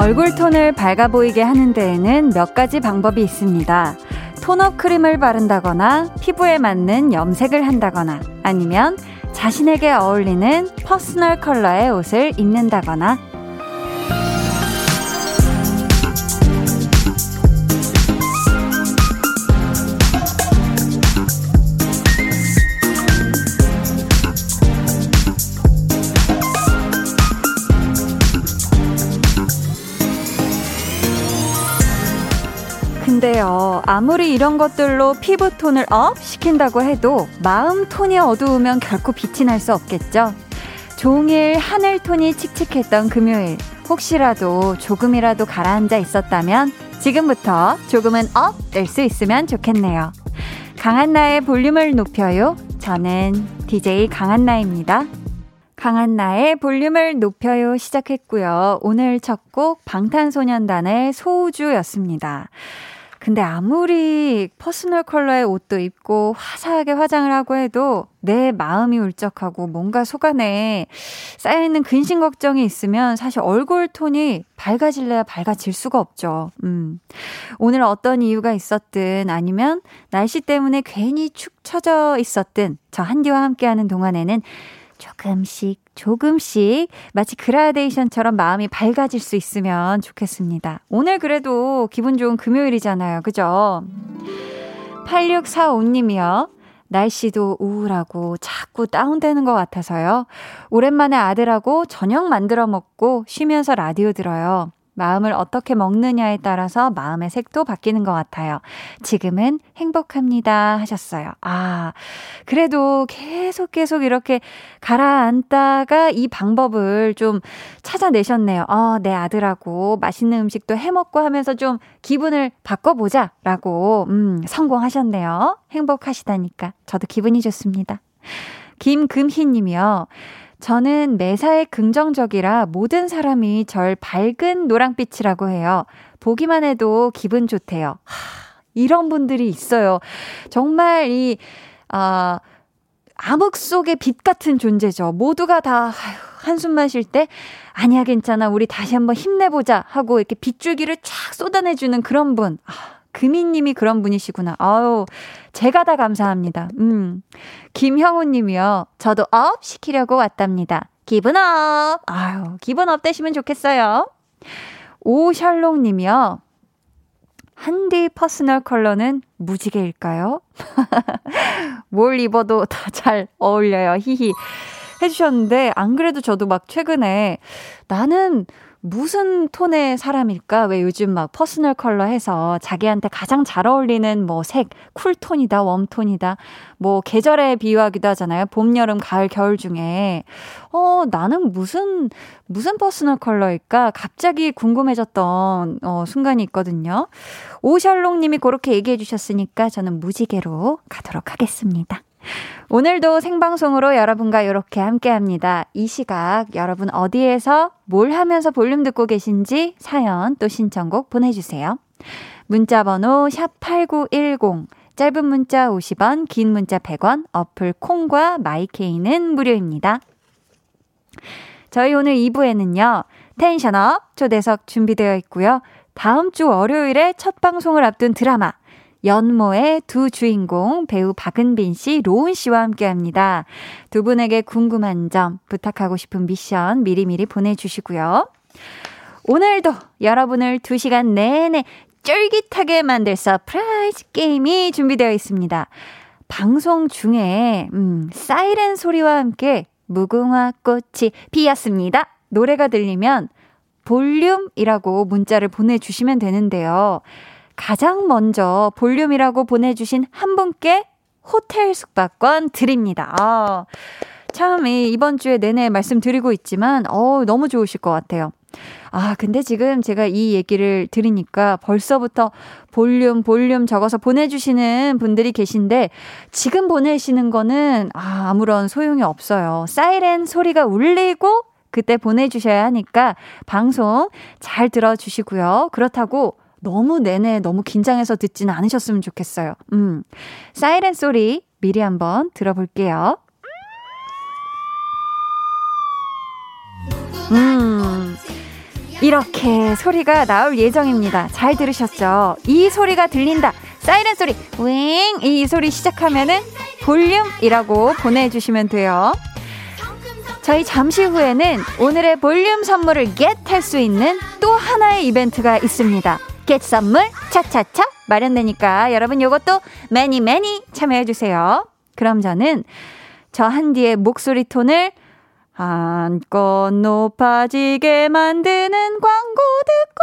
얼굴 톤을 밝아 보이게 하는 데에는 몇 가지 방법이 있습니다. tone-up 크림을 바른다거나 피부에 맞는 염색을 한다거나 아니면 자신에게 어울리는 personal color의 옷을 입는다거나 아무리 이런 것들로 피부 톤을 up 시킨다고 해도 마음 톤이 어두우면 결코 빛이 날 수 없겠죠? 종일 하늘 톤이 칙칙했던 금요일, 혹시라도 조금이라도 가라앉아 있었다면 지금부터 조금은 up 될 수 있으면 좋겠네요. 강한나의 볼륨을 높여요. 저는 DJ 강한나입니다. 강한나의 볼륨을 높여요 시작했고요. 오늘 첫 곡 방탄소년단의 소우주였습니다. 근데 아무리 personal color의 옷도 입고 화사하게 화장을 하고 해도 내 마음이 울적하고 뭔가 속 안에 쌓여있는 근심 걱정이 있으면 사실 얼굴 톤이 밝아질래야 밝아질 수가 없죠. 음. 오늘 어떤 이유가 있었든 아니면 날씨 때문에 괜히 축 처져 있었든 저 한디와 함께하는 동안에는 조금씩 조금씩 마치 그라데이션처럼 마음이 밝아질 수 있으면 좋겠습니다. 오늘 그래도 기분 좋은 금요일이잖아요. 그죠? 8645님이요. 날씨도 우울하고 자꾸 다운되는 것 같아서요. 오랜만에 아들하고 저녁 만들어 먹고 쉬면서 라디오 들어요. 마음을 어떻게 먹느냐에 따라서 마음의 색도 바뀌는 것 같아요. 지금은 행복합니다. 하셨어요. 아, 그래도 계속 계속 이렇게 가라앉다가 이 방법을 좀 찾아내셨네요. 어, 내 아들하고 맛있는 음식도 해 먹고 하면서 좀 기분을 바꿔보자. 라고, 음, 성공하셨네요. 행복하시다니까. 저도 기분이 좋습니다. 김금희 님이요. 저는 매사에 긍정적이라 모든 사람이 절 밝은 노랑빛이라고 해요. 보기만 해도 기분 좋대요. 하, 이런 분들이 있어요. 정말 이, 아, 암흑 속의 빛 같은 존재죠. 모두가 다, 아휴, 한숨만 쉴 때, 아니야, 괜찮아. 우리 다시 한번 힘내보자. 하고 이렇게 빗줄기를 쫙 쏟아내주는 그런 분. 아, 금희님이 그런 분이시구나. 아유, 제가 다 감사합니다. 음. 김형우 님이요. 저도 up 시키려고 왔답니다. 기분 up! 아유, 기분 up 되시면 좋겠어요. 오샬롱 님이요. 한디 personal color는 무지개일까요? 뭘 입어도 다 잘 어울려요. 히히. 해주셨는데, 안 그래도 저도 막 최근에 나는 무슨 톤의 사람일까? 왜 요즘 막 personal color 해서 자기한테 가장 잘 어울리는 뭐 색, 쿨톤이다, 웜톤이다, 뭐 계절에 비유하기도 하잖아요. 봄, 여름, 가을, 겨울 중에. 어, 나는 무슨, 무슨 personal color일까? 갑자기 궁금해졌던, 어, 순간이 있거든요. 오샬롱 님이 그렇게 얘기해 주셨으니까 저는 무지개로 가도록 하겠습니다. 오늘도 생방송으로 여러분과 이렇게 함께 합니다. 이 시각 여러분 어디에서 뭘 하면서 볼륨 듣고 계신지 사연 또 신청곡 보내주세요. 문자 번호 샵8910 짧은 문자 50원, 긴 문자 100원, 어플 콩과 마이케이는 무료입니다. 저희 오늘 2부에는요, 텐션업 초대석 준비되어 있고요. 다음 주 월요일에 첫 방송을 앞둔 드라마, 연모의 두 주인공 배우 박은빈 씨, 로운 씨와 함께 합니다. 두 분에게 궁금한 점, 부탁하고 싶은 미션 미리미리 보내주시고요. 오늘도 여러분을 2시간 내내 쫄깃하게 만들 surprise 게임이 준비되어 있습니다. 방송 중에, 음, 사이렌 소리와 함께 무궁화 꽃이 피었습니다. 노래가 들리면 볼륨이라고 문자를 보내주시면 되는데요. 가장 먼저 볼륨이라고 보내주신 한 분께 호텔 숙박권 드립니다. 아, 참, 이번 주에 내내 말씀드리고 있지만, 어 너무 좋으실 것 같아요. 아, 근데 지금 제가 이 얘기를 들으니까 벌써부터 볼륨, 볼륨 적어서 보내주시는 분들이 계신데, 지금 보내시는 거는, 아, 아무런 소용이 없어요. 사이렌 소리가 울리고, 그때 보내주셔야 하니까 방송 잘 들어주시고요. 그렇다고 너무 내내 너무 긴장해서 듣지는 않으셨으면 좋겠어요. 음. 사이렌 소리 미리 한번 들어볼게요. 음. 이렇게 소리가 나올 예정입니다. 잘 들으셨죠? 이 소리가 들린다. 사이렌 소리, 윙! 이 소리 시작하면은 볼륨이라고 보내주시면 돼요. 저희 잠시 후에는 오늘의 볼륨 선물을 겟 할 수 있는 또 하나의 이벤트가 있습니다. 겟 선물 차차차 마련되니까 여러분 요것도 매니 매니 참여해주세요. 그럼 저는 저 한디의 목소리 톤을 한껏 높아지게 만드는 광고 듣고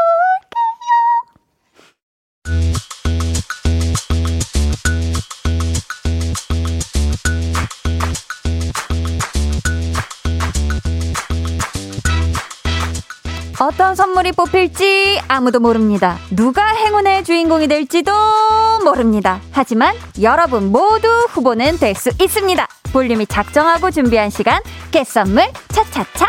어떤 선물이 뽑힐지 아무도 모릅니다. 누가 행운의 주인공이 될지도 모릅니다. 하지만 여러분 모두 후보는 될 수 있습니다. 볼륨이 작정하고 준비한 시간, 깨선물 차차차!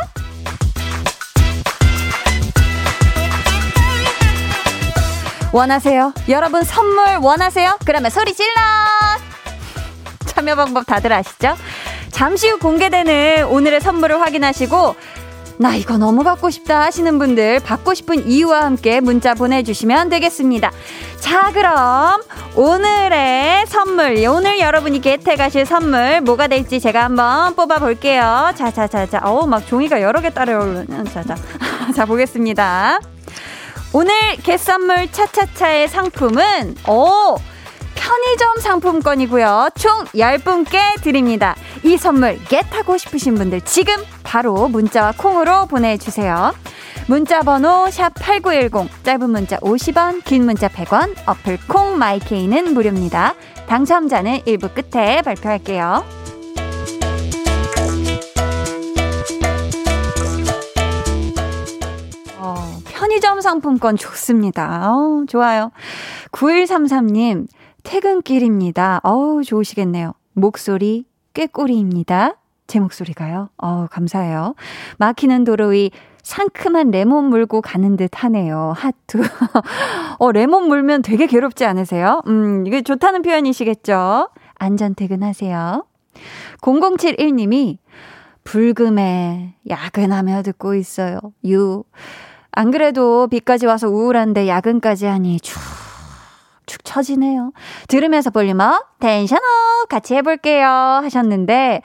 원하세요? 여러분 선물 원하세요? 그러면 소리 질러! 참여 방법 다들 아시죠? 잠시 후 공개되는 오늘의 선물을 확인하시고 나 이거 너무 갖고 싶다 하시는 분들 받고 싶은 이유와 함께 문자 보내주시면 되겠습니다. 자, 그럼 오늘의 선물, 오늘 여러분이 개태 가실 선물 뭐가 될지 제가 한번 뽑아볼게요. 자, 자, 자, 자. 어우, 막 종이가 여러 개 따라오르는. 자, 자. 자, 보겠습니다. 오늘 개선물 차차차의 상품은, 오! 편의점 상품권이고요. 총 10분께 드립니다. 이 선물 겟하고 싶으신 분들 지금 바로 문자와 콩으로 보내주세요. 문자 번호 샵 8910 짧은 문자 50원 긴 문자 100원 어플 콩 마이케이는 무료입니다. 당첨자는 1부 끝에 발표할게요. 어, 편의점 상품권 좋습니다. 어, 좋아요. 9133님, 퇴근길입니다. 어우, 좋으시겠네요. 목소리 꾀꼬리입니다. 제 목소리가요? 어우, 감사해요. 막히는 도로 위 상큼한 레몬 물고 가는 듯 하네요. 하트. 어, 레몬 물면 되게 괴롭지 않으세요? 음, 이게 좋다는 표현이시겠죠? 안전 퇴근하세요. 0071님이 불금에 야근하며 듣고 있어요. 유. 안 그래도 비까지 와서 우울한데 야근까지 하니 축 축 처지네요. 들으면서 볼륨업, 텐션업 같이 해볼게요 하셨는데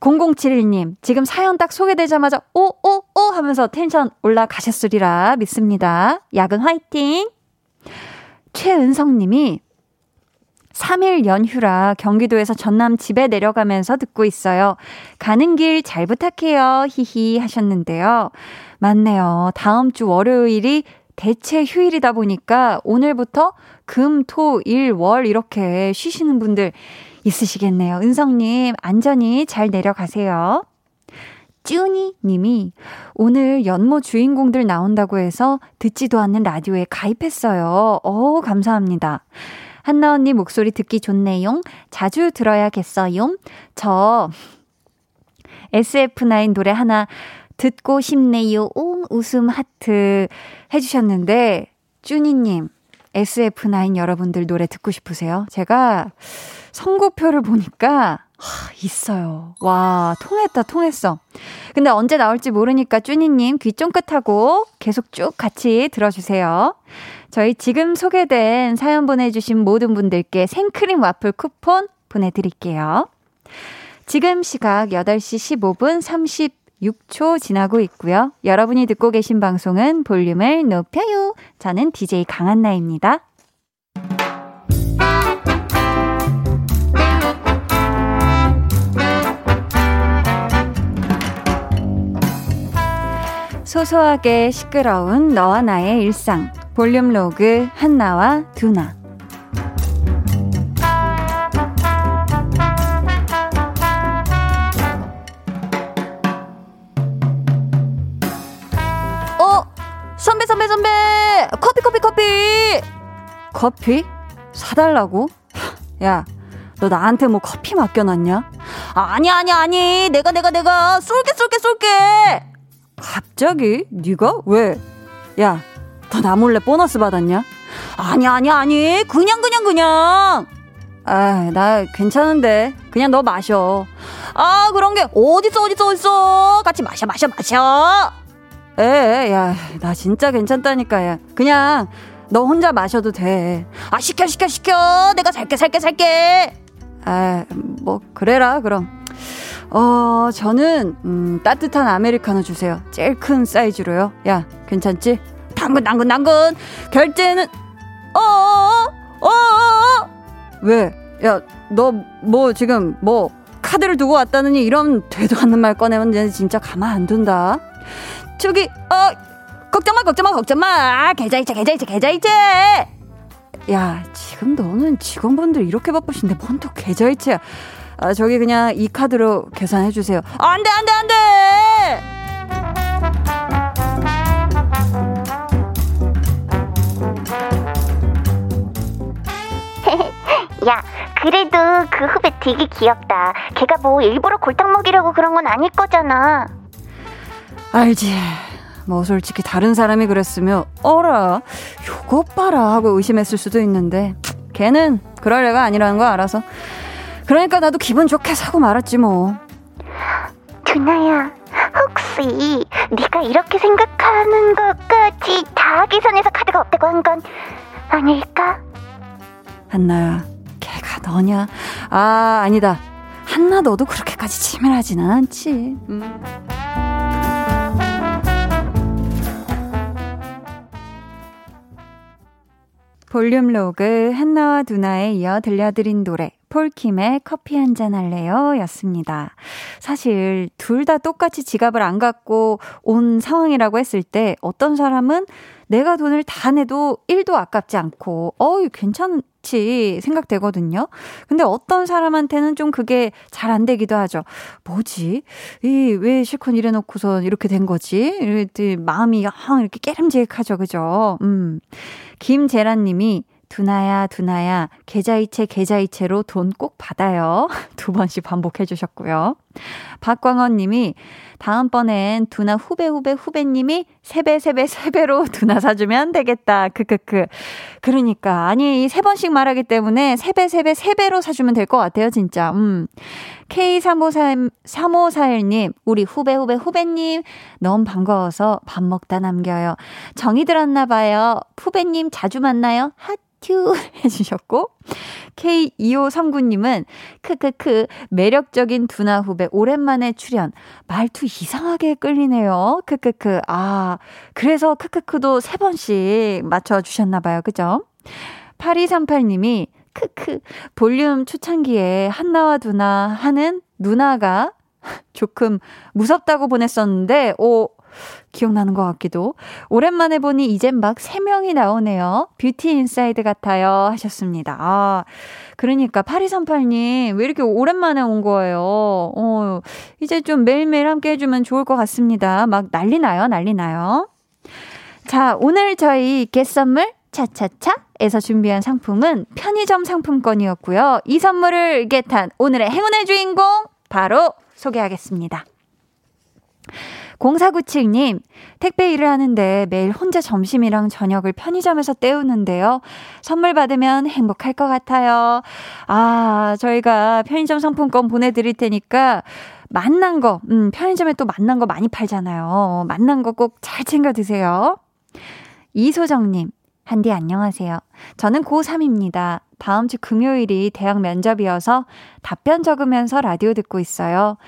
0071님, 지금 사연 딱 소개되자마자 오, 오, 오 하면서 텐션 올라가셨으리라 믿습니다. 야근 화이팅! 최은성님이 3일 연휴라 경기도에서 전남 집에 내려가면서 듣고 있어요. 가는 길 잘 부탁해요. 히히 하셨는데요. 맞네요. 다음 주 월요일이 대체 휴일이다 보니까 오늘부터 금, 토, 일, 월 이렇게 쉬시는 분들 있으시겠네요. 은성님, 안전히 잘 내려가세요. 쭈니 님이 오늘 연모 주인공들 나온다고 해서 듣지도 않는 라디오에 가입했어요. 어 감사합니다. 한나 언니 목소리 듣기 좋네요. 자주 들어야겠어요. 저 SF9 노래 하나 듣고 싶네요. 옹 웃음 하트 해주셨는데, 쭈니님, SF9 여러분들 노래 듣고 싶으세요? 제가 선곡표를 보니까 하, 있어요. 와, 통했다, 통했어. 근데 언제 나올지 모르니까 쭈니님 귀 쫑긋하고 계속 쭉 같이 들어주세요. 저희 지금 소개된 사연 보내주신 모든 분들께 생크림 와플 쿠폰 보내드릴게요. 지금 시각 8시 15분 36초 지나고 있고요. 여러분이 듣고 계신 방송은 볼륨을 높여요. 저는 DJ 강한나입니다. 소소하게 시끄러운 너와 나의 일상. 볼륨 로그 한나와 두나. 선배, 선배! 커피, 커피, 커피! 커피? 사달라고? 야, 너 나한테 뭐 커피 맡겨놨냐? 아니, 아니, 아니. 내가, 내가, 내가 쏠게, 쏠게, 쏠게! 갑자기? 네가? 왜? 야, 너 나 몰래 보너스 받았냐? 아니, 아니, 아니. 그냥, 그냥, 그냥. 아, 나 괜찮은데. 그냥 너 마셔. 아, 그런 게 어딨어, 어딨어, 어딨어. 같이 마셔, 마셔, 마셔. 에, 야, 나 진짜 괜찮다니까, 야. 그냥 너 혼자 마셔도 돼. 아, 시켜, 시켜, 시켜. 내가 살게, 살게, 살게. 아, 뭐, 그래라, 그럼. 어, 저는, 음, 따뜻한 아메리카노 주세요. 제일 큰 사이즈로요. 야, 괜찮지? 당근, 당근, 당근. 결제는, 어어어, 어어어. 왜? 야, 너, 뭐, 지금, 뭐, 카드를 두고 왔다느니 이런 되도 않는 말 꺼내면 진짜 가만 안 둔다. 저기, 어, 걱정 마, 걱정 마, 걱정 마. 계좌이체, 계좌이체, 계좌이체. 야, 지금 너는 직원분들 이렇게 바쁘신데 뭔 또 계좌이체야. 아, 저기 그냥 이 카드로 계산해 주세요. 아, 안 돼, 안 돼, 안 돼! 야, 그래도 그 후배 되게 귀엽다. 걔가 뭐 일부러 골탕 먹이려고 그런 건 아닐 거잖아. 알지. 뭐 솔직히 다른 사람이 그랬으면 어라 요거 봐라 하고 의심했을 수도 있는데 걔는 그럴 애가 아니라는 거 알아서 그러니까 나도 기분 좋게 사고 말았지 뭐 두나야 혹시 네가 이렇게 생각하는 것까지 다 계산해서 카드가 없다고 한 건 아닐까? 한나야 걔가 너냐 아 아니다 한나 너도 그렇게까지 치밀하지는 않지 음. 볼륨 로그 한나와 두나에 이어 들려드린 노래 폴킴의 커피 한 잔 할래요 였습니다. 사실 둘 다 똑같이 지갑을 안 갖고 온 상황이라고 했을 때 어떤 사람은 내가 돈을 다 내도 1도 아깝지 않고 어이 괜찮지 생각되거든요. 근데 어떤 사람한테는 좀 그게 잘 안 되기도 하죠. 뭐지? 이 왜 실컷 이래 놓고선 이렇게 된 거지? 이렇게 마음이 항 이렇게 깨름직하죠. 그죠? 음. 김재란 님이 두나야, 두나야, 계좌이체, 계좌이체로 돈 꼭 받아요. 두 번씩 반복해 주셨고요. 박광원 님이 다음번엔 두나 후배, 후배, 후배님이 세배, 세배, 세배로 두나 사주면 되겠다. 크크크. 그러니까. 아니, 세 번씩 말하기 때문에 세배, 세배, 세배로 사주면 될 것 같아요, 진짜. 음. K3541, 3541님, 우리 후배, 후배, 후배님, 너무 반가워서 밥 먹다 남겨요. 정이 들었나봐요. 후배님 자주 만나요? 핫 큐 해주셨고, K2539님은, 크크크, 매력적인 두나 후배, 오랜만에 출연. 말투 이상하게 끌리네요. 크크크. 아, 그래서 크크크도 세 번씩 맞춰 주셨나 봐요. 그죠? 8238님이, 크크, 볼륨 초창기에 한나와 두나 하는 누나가 조금 무섭다고 보냈었는데, 오, 기억나는 것 같기도. 오랜만에 보니 이젠 막 3명이 나오네요. 뷰티 인사이드 같아요. 하셨습니다. 아, 그러니까 8238님, 왜 이렇게 오랜만에 온 거예요? 어, 이제 좀 매일매일 함께 해주면 좋을 것 같습니다. 막 난리 나요, 난리 나요. 자, 오늘 저희 겟선물 차차차에서 준비한 상품은 편의점 상품권이었고요. 이 선물을 겟한 오늘의 행운의 주인공 바로 소개하겠습니다. 0497님, 택배 일을 하는데 매일 혼자 점심이랑 저녁을 편의점에서 때우는데요. 선물 받으면 행복할 것 같아요. 아, 저희가 편의점 상품권 보내드릴 테니까 맛난 거, 음, 편의점에 또 맛난 거 많이 팔잖아요. 맛난 거 꼭 잘 챙겨 드세요. 이소정님, 한디 안녕하세요. 저는 고3입니다. 다음 주 금요일이 대학 면접이어서 답변 적으면서 라디오 듣고 있어요.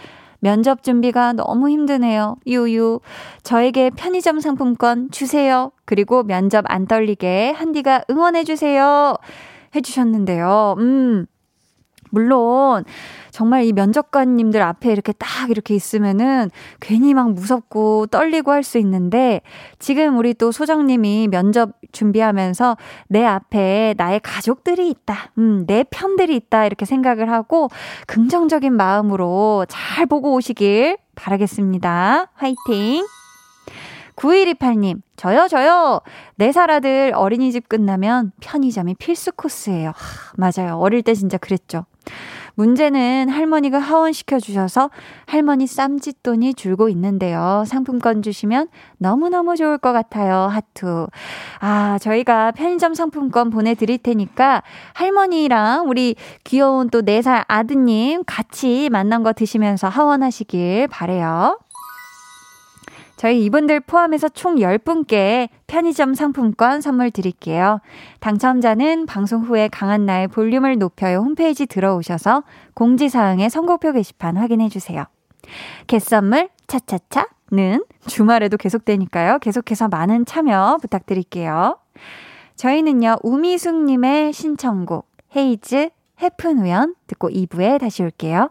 면접 준비가 너무 힘드네요. 유유. 저에게 편의점 상품권 주세요. 그리고 면접 안 떨리게 한디가 응원해주세요. 해주셨는데요. 음. 물론, 정말 이 면접관님들 앞에 이렇게 딱 이렇게 있으면은 괜히 막 무섭고 떨리고 할 수 있는데 지금 우리 또 소정님이 면접 준비하면서 내 앞에 나의 가족들이 있다. 음, 내 편들이 있다. 이렇게 생각을 하고 긍정적인 마음으로 잘 보고 오시길 바라겠습니다. 화이팅! 9128님, 저요, 저요. 4살 아들 어린이집 끝나면 편의점이 필수 코스예요. 하, 맞아요. 어릴 때 진짜 그랬죠. 문제는 할머니가 하원시켜 주셔서 할머니 쌈짓돈이 줄고 있는데요. 상품권 주시면 너무너무 좋을 것 같아요. 하트. 아, 저희가 편의점 상품권 보내드릴 테니까 할머니랑 우리 귀여운 또 4살 아드님 같이 만난 거 드시면서 하원하시길 바래요. 저희 이분들 포함해서 총 10분께 편의점 상품권 선물 드릴게요. 당첨자는 방송 후에 강한나의 볼륨을 높여요 홈페이지 들어오셔서 공지사항의 선곡표 게시판 확인해 주세요. 개선물 차차차는 주말에도 계속되니까요. 계속해서 많은 참여 부탁드릴게요. 저희는요, 우미숙님의 신청곡, 헤이즈, 해픈 우연 듣고 2부에 다시 올게요.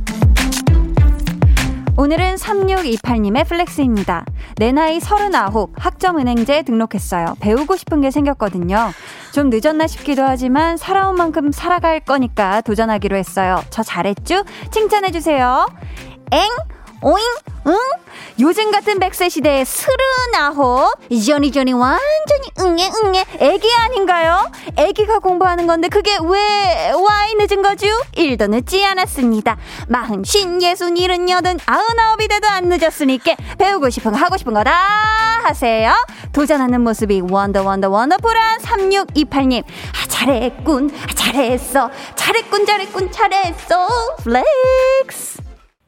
오늘은 3628님의 flex입니다. 내 나이 39, 학점은행제 등록했어요. 배우고 싶은 게 생겼거든요. 좀 늦었나 싶기도 하지만 살아온 만큼 살아갈 거니까 도전하기로 했어요. 저 잘했죠? 칭찬해주세요. 엥? 오잉? 응? 요즘 같은 백세 시대에 스르나호 저니저니 완전히 응애 응애 애기 아닌가요? 애기가 공부하는 건데 그게 왜 와이 늦은 거죠? 일도 늦지 않았습니다. 마흔, 쉰, 예순, 일흔, 여든, 아흔아홉이 돼도 안 늦었으니까 배우고 싶은 거 하고 싶은 거 다 하세요. 도전하는 모습이 wonder wonder wonderful한 3628님 아, 잘했군 아, 잘했어 잘했군 잘했군 잘했어 flex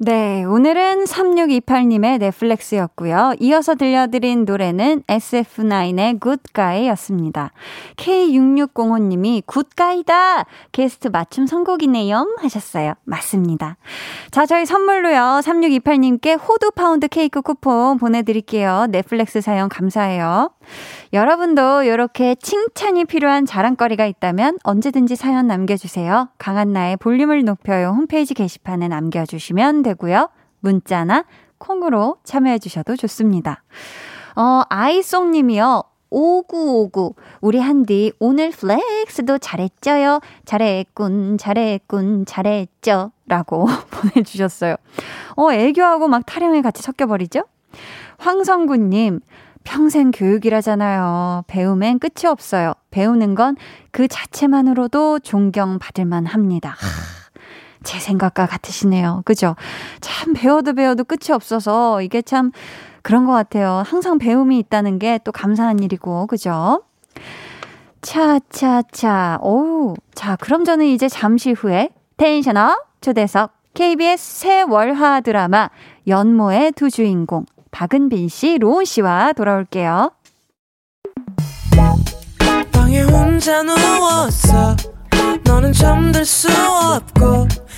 네, 오늘은 3628님의 내 flex였고요. 이어서 들려드린 노래는 SF9의 Good Guy였습니다. K6605님이 Good Guy다! 게스트 맞춤 선곡이네요 하셨어요. 맞습니다. 자, 저희 선물로요. 3628님께 호두 파운드 케이크 쿠폰 보내드릴게요. 내 flex 사연 감사해요. 여러분도 이렇게 칭찬이 필요한 자랑거리가 있다면 언제든지 사연 남겨주세요. 강한나의 볼륨을 높여요 홈페이지 게시판에 남겨주시면 되고요. 문자나 콩으로 참여해 주셔도 좋습니다. 어, 아이송 님이요. 5959. 우리 한디 오늘 flex도 잘했죠요. 잘했군, 잘했군, 잘했죠. 라고 보내주셨어요. 어, 애교하고 막 타령이 같이 섞여버리죠? 황성구님, 평생 교육이라잖아요. 배움엔 끝이 없어요. 배우는 건 그 자체만으로도 존경받을만 합니다. 제 생각과 같으시네요. 그죠? 참 배워도 배워도 끝이 없어서 이게 참 그런 것 같아요. 항상 배움이 있다는 게 또 감사한 일이고, 그죠? 차차차. 오우. 자, 그럼 저는 이제 잠시 후에 텐션업 초대석 KBS 새 월화 드라마 연모의 두 주인공 박은빈 씨, 로운 씨와 돌아올게요. 방에 혼자 누웠어. 너는 잠들 수 없고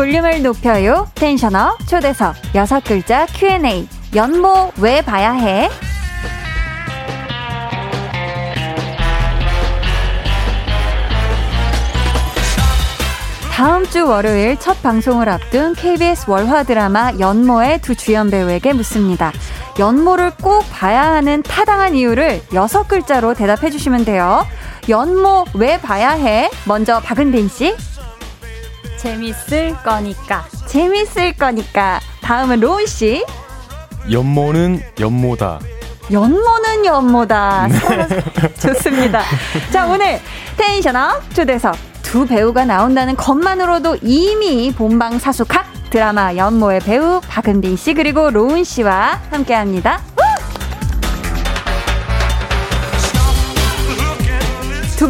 볼륨을 높여요. 텐션업 초대석 여섯 글자 Q&A 연모 왜 봐야 해? 다음 주 월요일 첫 방송을 앞둔 KBS 월화 드라마 연모의 두 주연 배우에게 묻습니다. 연모를 꼭 봐야 하는 타당한 이유를 여섯 글자로 대답해 주시면 돼요. 연모 왜 봐야 해? 먼저 박은빈 씨. 재밌을 거니까. 재밌을 거니까. 다음은 로운 씨. 연모는 연모다. 연모는 연모다. 네. 좋습니다. 자, 오늘 텐션업 초대석 두 배우가 나온다는 것만으로도 이미 본방 사수각 드라마 연모의 배우 박은빈 씨 그리고 로운 씨와 함께 합니다.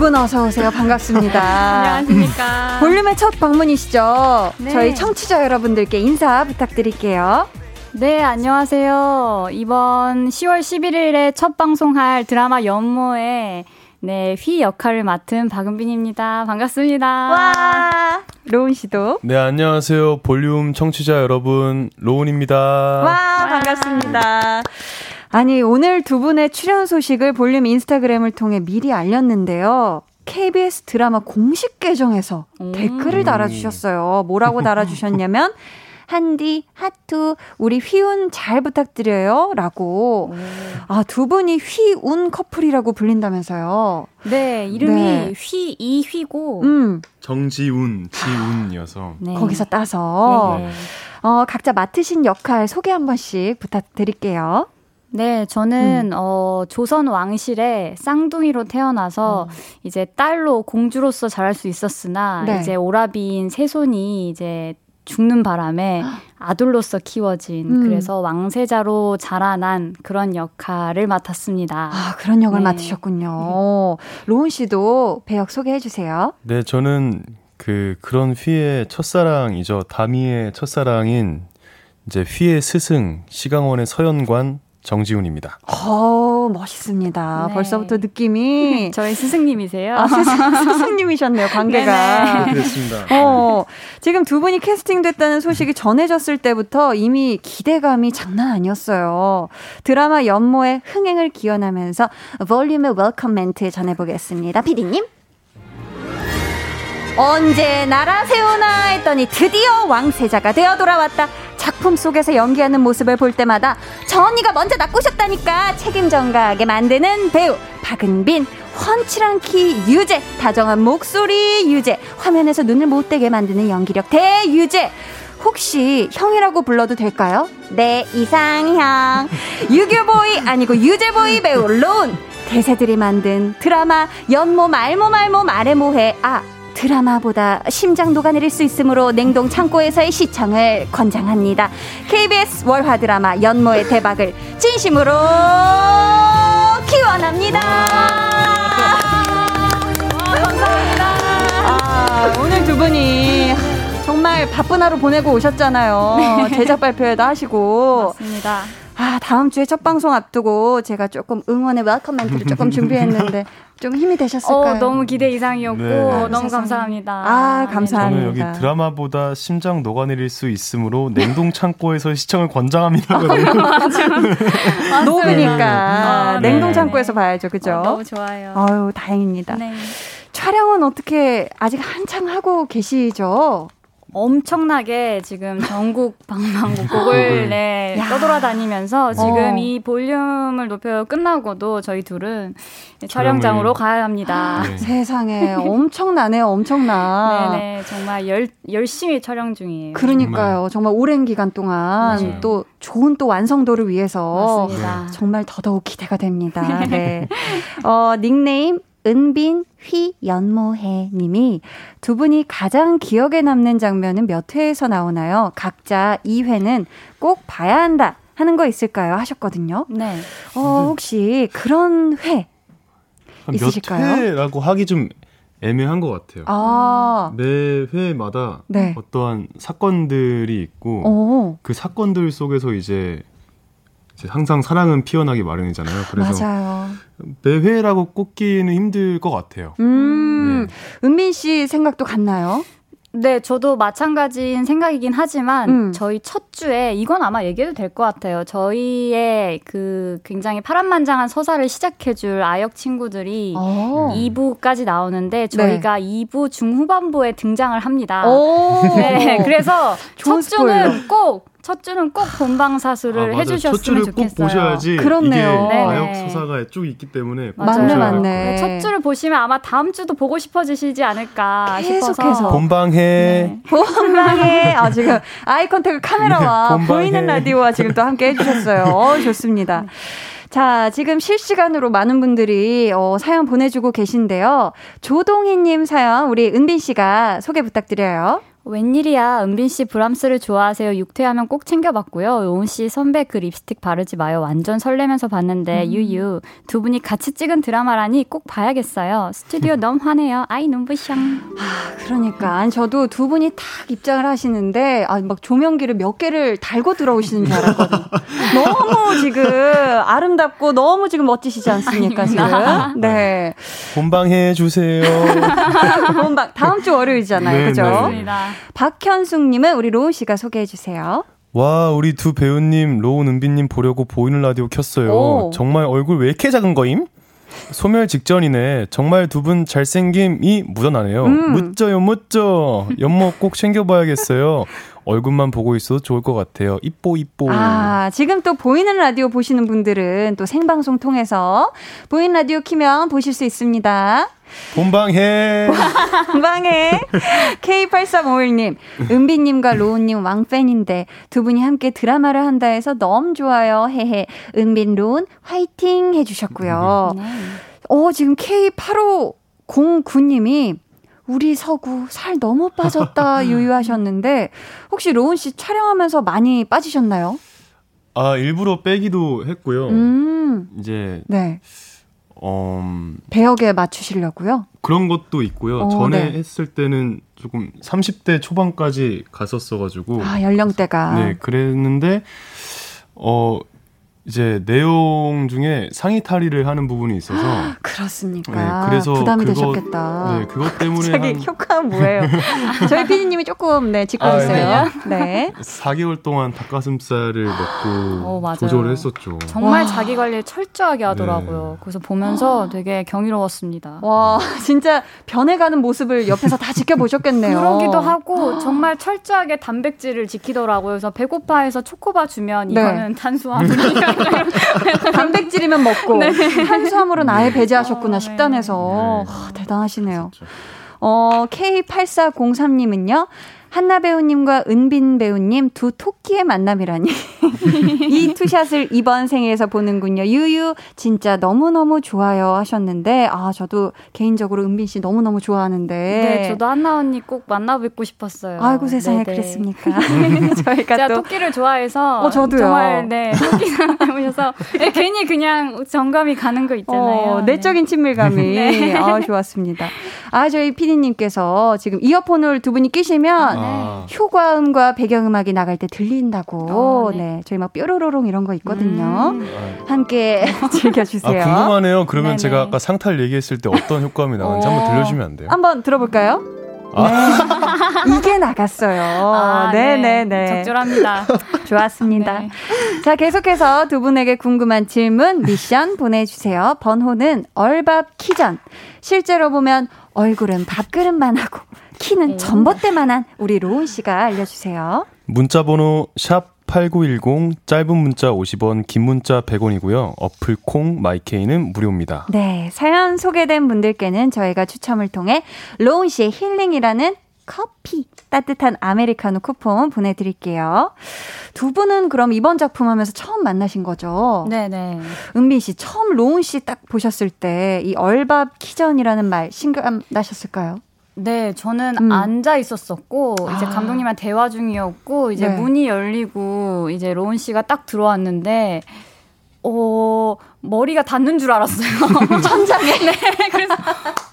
분 어서 오세요. 반갑습니다. 안녕하십니까. 볼륨의 첫 방문이시죠? 네. 저희 청취자 여러분들께 인사 부탁드릴게요. 네, 안녕하세요. 이번 10월 11일에 첫 방송할 드라마 연모의 네, 휘 역할을 맡은 박은빈입니다. 반갑습니다. 와, 로운 씨도. 네, 안녕하세요. 볼륨 청취자 여러분, 로운입니다. 와, 반갑습니다. 아니, 오늘 두 분의 출연 소식을 볼륨 인스타그램을 통해 미리 알렸는데요. KBS 드라마 공식 계정에서 음. 댓글을 달아주셨어요. 뭐라고 달아주셨냐면, 한디, 하투, 우리 휘운 잘 부탁드려요. 라고. 아, 두 분이 휘운 커플이라고 불린다면서요. 네, 이름이 네. 휘, 이 휘고. 음, 정지운, 지운이어서. 네. 거기서 따서. 예, 예. 어, 각자 맡으신 역할 소개 한 번씩 부탁드릴게요. 네, 저는 어 조선 왕실의 쌍둥이로 태어나서 이제 딸로 공주로서 자랄 수 있었으나 네. 이제 오라비인 세손이 이제 죽는 바람에 아들로서 키워진 음. 그래서 왕세자로 자라난 그런 역할을 맡았습니다. 아, 그런 역을 네. 맡으셨군요. 로운 씨도 배역 소개해 주세요. 네, 저는 그, 그런 휘의 첫사랑이죠. 다미의 첫사랑인 이제 휘의 스승, 시강원의 서연관 정지훈입니다. 어, 멋있습니다. 네. 벌써부터 느낌이 저희 스승님이세요. 아, 스승, 스승님이셨네요, 관계가. 네네. 그렇습니다. 어, 지금 두 분이 캐스팅됐다는 소식이 전해졌을 때부터 이미 기대감이 장난 아니었어요. 드라마 연모의 흥행을 기원하면서 볼륨의 welcome 멘트 전해보겠습니다. 피디님. 언제 나라 세우나 했더니 드디어 왕세자가 되어 돌아왔다. 작품 속에서 연기하는 모습을 볼 때마다 저 언니가 먼저 낚으셨다니까 책임전가하게 만드는 배우 박은빈 훤칠한 키 유죄 다정한 목소리 유죄 화면에서 눈을 못 떼게 만드는 연기력 대유죄. 혹시 형이라고 불러도 될까요? 네 이상형. 유교보이 아니고 유재보이 배우 론 대세들이 만든 드라마 연모 말모 말모 말해 뭐해. 아 드라마보다 심장 녹아내릴 수 있으므로 냉동 창고에서의 시청을 권장합니다. KBS 월화 드라마 연모의 대박을 진심으로 기원합니다. 감사합니다. 아, 오늘 두 분이 정말 바쁜 하루 보내고 오셨잖아요. 제작 발표회도 하시고. 맞습니다. 아, 다음 주에 첫 방송 앞두고 제가 조금 응원의 welcome 멘트를 조금 준비했는데 좀 힘이 되셨을까요? 어, 너무 기대 이상이었고 네. 너무 세상에. 감사합니다. 아, 네, 감사합니다. 저는 여기 드라마 보다 심장 녹아내릴 수 있으므로 냉동 창고에서 시청을 권장합니다거든요. 녹으니까 아, 냉동 네. 창고에서 봐야죠, 그죠? 어, 너무 좋아요. 아유, 다행입니다. 네. 촬영은 어떻게 아직 한창 하고 계시죠? 엄청나게 지금 전국 방방곡곡을 네, 야. 떠돌아다니면서 지금 어. 이 볼륨을 높여 끝나고도 저희 둘은 촬영장으로 가야 합니다. 네. 세상에 엄청나네요, 엄청나. 네네 정말 열, 열심히 촬영 중이에요. 그러니까요. 정말 오랜 기간 동안 맞아요. 또 좋은 또 완성도를 위해서 맞습니다. 정말 더더욱 기대가 됩니다. 네. 어, 닉네임 은빈 휘 연모해 님이 두 분이 가장 기억에 남는 장면은 몇 회에서 나오나요? 각자 2회는 꼭 봐야 한다 하는 거 있을까요? 하셨거든요. 네. 어, 혹시 그런 회몇 있으실까요? 회라고 하기 좀 애매한 것 같아요. 아, 매 회마다 네. 어떠한 사건들이 있고 오, 그 사건들 속에서 이제 항상 사랑은 피어나기 마련이잖아요. 그래서 맞아요. 매 회라고 꼽기는 힘들 것 같아요. 음, 네. 은빈 씨 생각도 같나요? 네, 저도 마찬가지인 생각이긴 하지만 음. 저희 첫 주에 이건 아마 얘기해도 될 것 같아요. 저희의 그 굉장히 파란만장한 서사를 시작해줄 아역 친구들이 어. 2부까지 나오는데 저희가 2부 중후반부에 등장을 합니다. 오. 네, 그래서 첫 주는 꼭 첫 주는 꼭 본방사수를 아. 해주셨으면 첫 주를 좋겠어요. 꼭 보셔야지 그렇네요. 이게. 아역 서사가 쭉 있기 때문에 꼭 맞네, 맞네. 네, 첫 주를 보시면 아마 다음 주도 보고 싶어지시지 않을까 계속해서. 싶어서. 본방해 네. 본방에 아 지금 아이 컨택을 카메라와 네. 보이는 라디오와 지금 또 함께 해주셨어요. 어, 좋습니다. 자, 지금 실시간으로 많은 분들이 어, 사연 보내주고 계신데요. 조동희님 사연 우리 은빈 씨가 소개 부탁드려요. 웬일이야. 은빈 씨 브람스를 좋아하세요. 육퇴하면 꼭 챙겨봤고요. 요은 씨 선배 그 립스틱 바르지 마요. 완전 설레면서 봤는데 음. 유유 두 분이 같이 찍은 드라마라니 꼭 봐야겠어요. 스튜디오 너무 화내요. 아이 눈부샹. 아 그러니까 저도 두 분이 탁 입장을 하시는데 아 막 조명기를 몇 개를 달고 들어오시는 줄 알았거든. 너무 지금 아름답고 너무 지금 멋지시지 않습니까 지금? 네. 본방해 주세요. 본방 다음 주 월요일이잖아요, 네, 그죠? 네. 박현숙님은 우리 로운 씨가 소개해 주세요. 와, 우리 두 배우님, 로운 은비님 보려고 보이는 라디오 켰어요. 오. 정말 얼굴 왜 이렇게 작은 거임? 소멸 직전이네. 정말 두 분 잘생김이 묻어나네요. 음. 묻져요, 묻져. 연모 꼭 챙겨봐야겠어요. 얼굴만 보고 있어도 좋을 것 같아요. 이뻐, 이뻐. 아, 지금 또 보이는 라디오 보시는 분들은 또 생방송 통해서 보이는 라디오 키면 보실 수 있습니다. 본방해. 본방해. K8351님, 은비님과 로운님 왕팬인데 두 분이 함께 드라마를 한다 해서 너무 좋아요. 헤헤. 은빈, 로운 화이팅 해주셨고요. 네. 어, 지금 K8509님이 우리 서구 살 너무 빠졌다 유유하셨는데 혹시 로운 씨 촬영하면서 많이 빠지셨나요? 아 일부러 빼기도 했고요. 음. 이제 네. 음, 배역에 맞추시려고요? 그런 것도 있고요. 오, 전에 네. 했을 때는 조금 30대 초반까지 갔었어가지고 아 연령대가 네 그랬는데 어 이제 내용 중에 상의 탈의를 하는 부분이 있어서 그렇습니까? 네, 그래서 부담이 그거, 되셨겠다. 네, 그것 때문에 갑자기 한... 효과는 뭐예요? 저희 피디님이 조금 네 짚고 있어요. 아, 네. 4개월 동안 닭가슴살을 먹고 어, 조절을 했었죠. 정말 와. 자기 관리 철저하게 하더라고요. 네. 그래서 보면서 되게 경이로웠습니다. 와, 진짜 변해가는 모습을 옆에서 다 지켜보셨겠네요. 그러기도 하고 정말 철저하게 단백질을 지키더라고요. 그래서 배고파해서 초코바 주면 네. 이거는 탄수화물이 단백질이면 먹고 네. 탄수화물은 아예 배제하셨구나 어, 식단에서 네. 와, 대단하시네요. 어, K8403님은요. 한나 배우님과 은빈 배우님 두 토끼의 만남이라니. 이 투샷을 이번 생에서 보는군요. 유유, 진짜 너무너무 좋아요 하셨는데, 아, 저도 개인적으로 은빈 씨 너무너무 좋아하는데. 네, 저도 한나 언니 꼭 만나뵙고 싶었어요. 아이고 세상에 네네. 그랬습니까? 저희가 제가 또. 토끼를 좋아해서. 어, 저도요. 정말, 네, 토끼 사랑해보셔서. 네, 괜히 그냥 정감이 가는 거 있잖아요. 어, 내적인 친밀감이. 네. 아, 좋았습니다. 아, 저희 피디님께서 지금 이어폰을 두 분이 끼시면, 아. 효과음과 배경음악이 나갈 때 들린다고. 어, 네. 네. 저희 막 뾰로로롱 이런 거 있거든요. 음. 함께 즐겨주세요. 아, 궁금하네요. 그러면 네네. 제가 아까 상탈 얘기했을 때 어떤 효과음이 나왔는지 어. 한번 들려주면 안 돼요? 한번 들어볼까요? 아. 네. 이게 나갔어요. 아, 네네네. 네, 네. 적절합니다. 좋았습니다. 네. 자, 계속해서 두 분에게 궁금한 질문, 미션 보내주세요. 번호는 얼밥 키전. 실제로 보면 얼굴은 밥그릇만 하고 키는 네. 전봇대만한 우리 로운 씨가 알려주세요. 문자 번호 샵 8910 짧은 문자 50원, 긴 문자 100원이고요. 어플 콩 마이케이는 무료입니다. 네, 사연 소개된 분들께는 저희가 추첨을 통해 로운 씨의 힐링이라는 커피 따뜻한 아메리카노 쿠폰 보내드릴게요. 두 분은 그럼 이번 작품 하면서 처음 만나신 거죠? 네네. 은빈 씨 처음 로운 씨 딱 보셨을 때 이 얼밥 키전이라는 말 신감 나셨을까요? 네, 저는 음. 앉아 있었었고 아. 이제 감독님과 대화 중이었고 이제 네. 문이 열리고 이제 로운 씨가 딱 들어왔는데 어 머리가 닿는 줄 알았어요. 천장에. 네, 그래서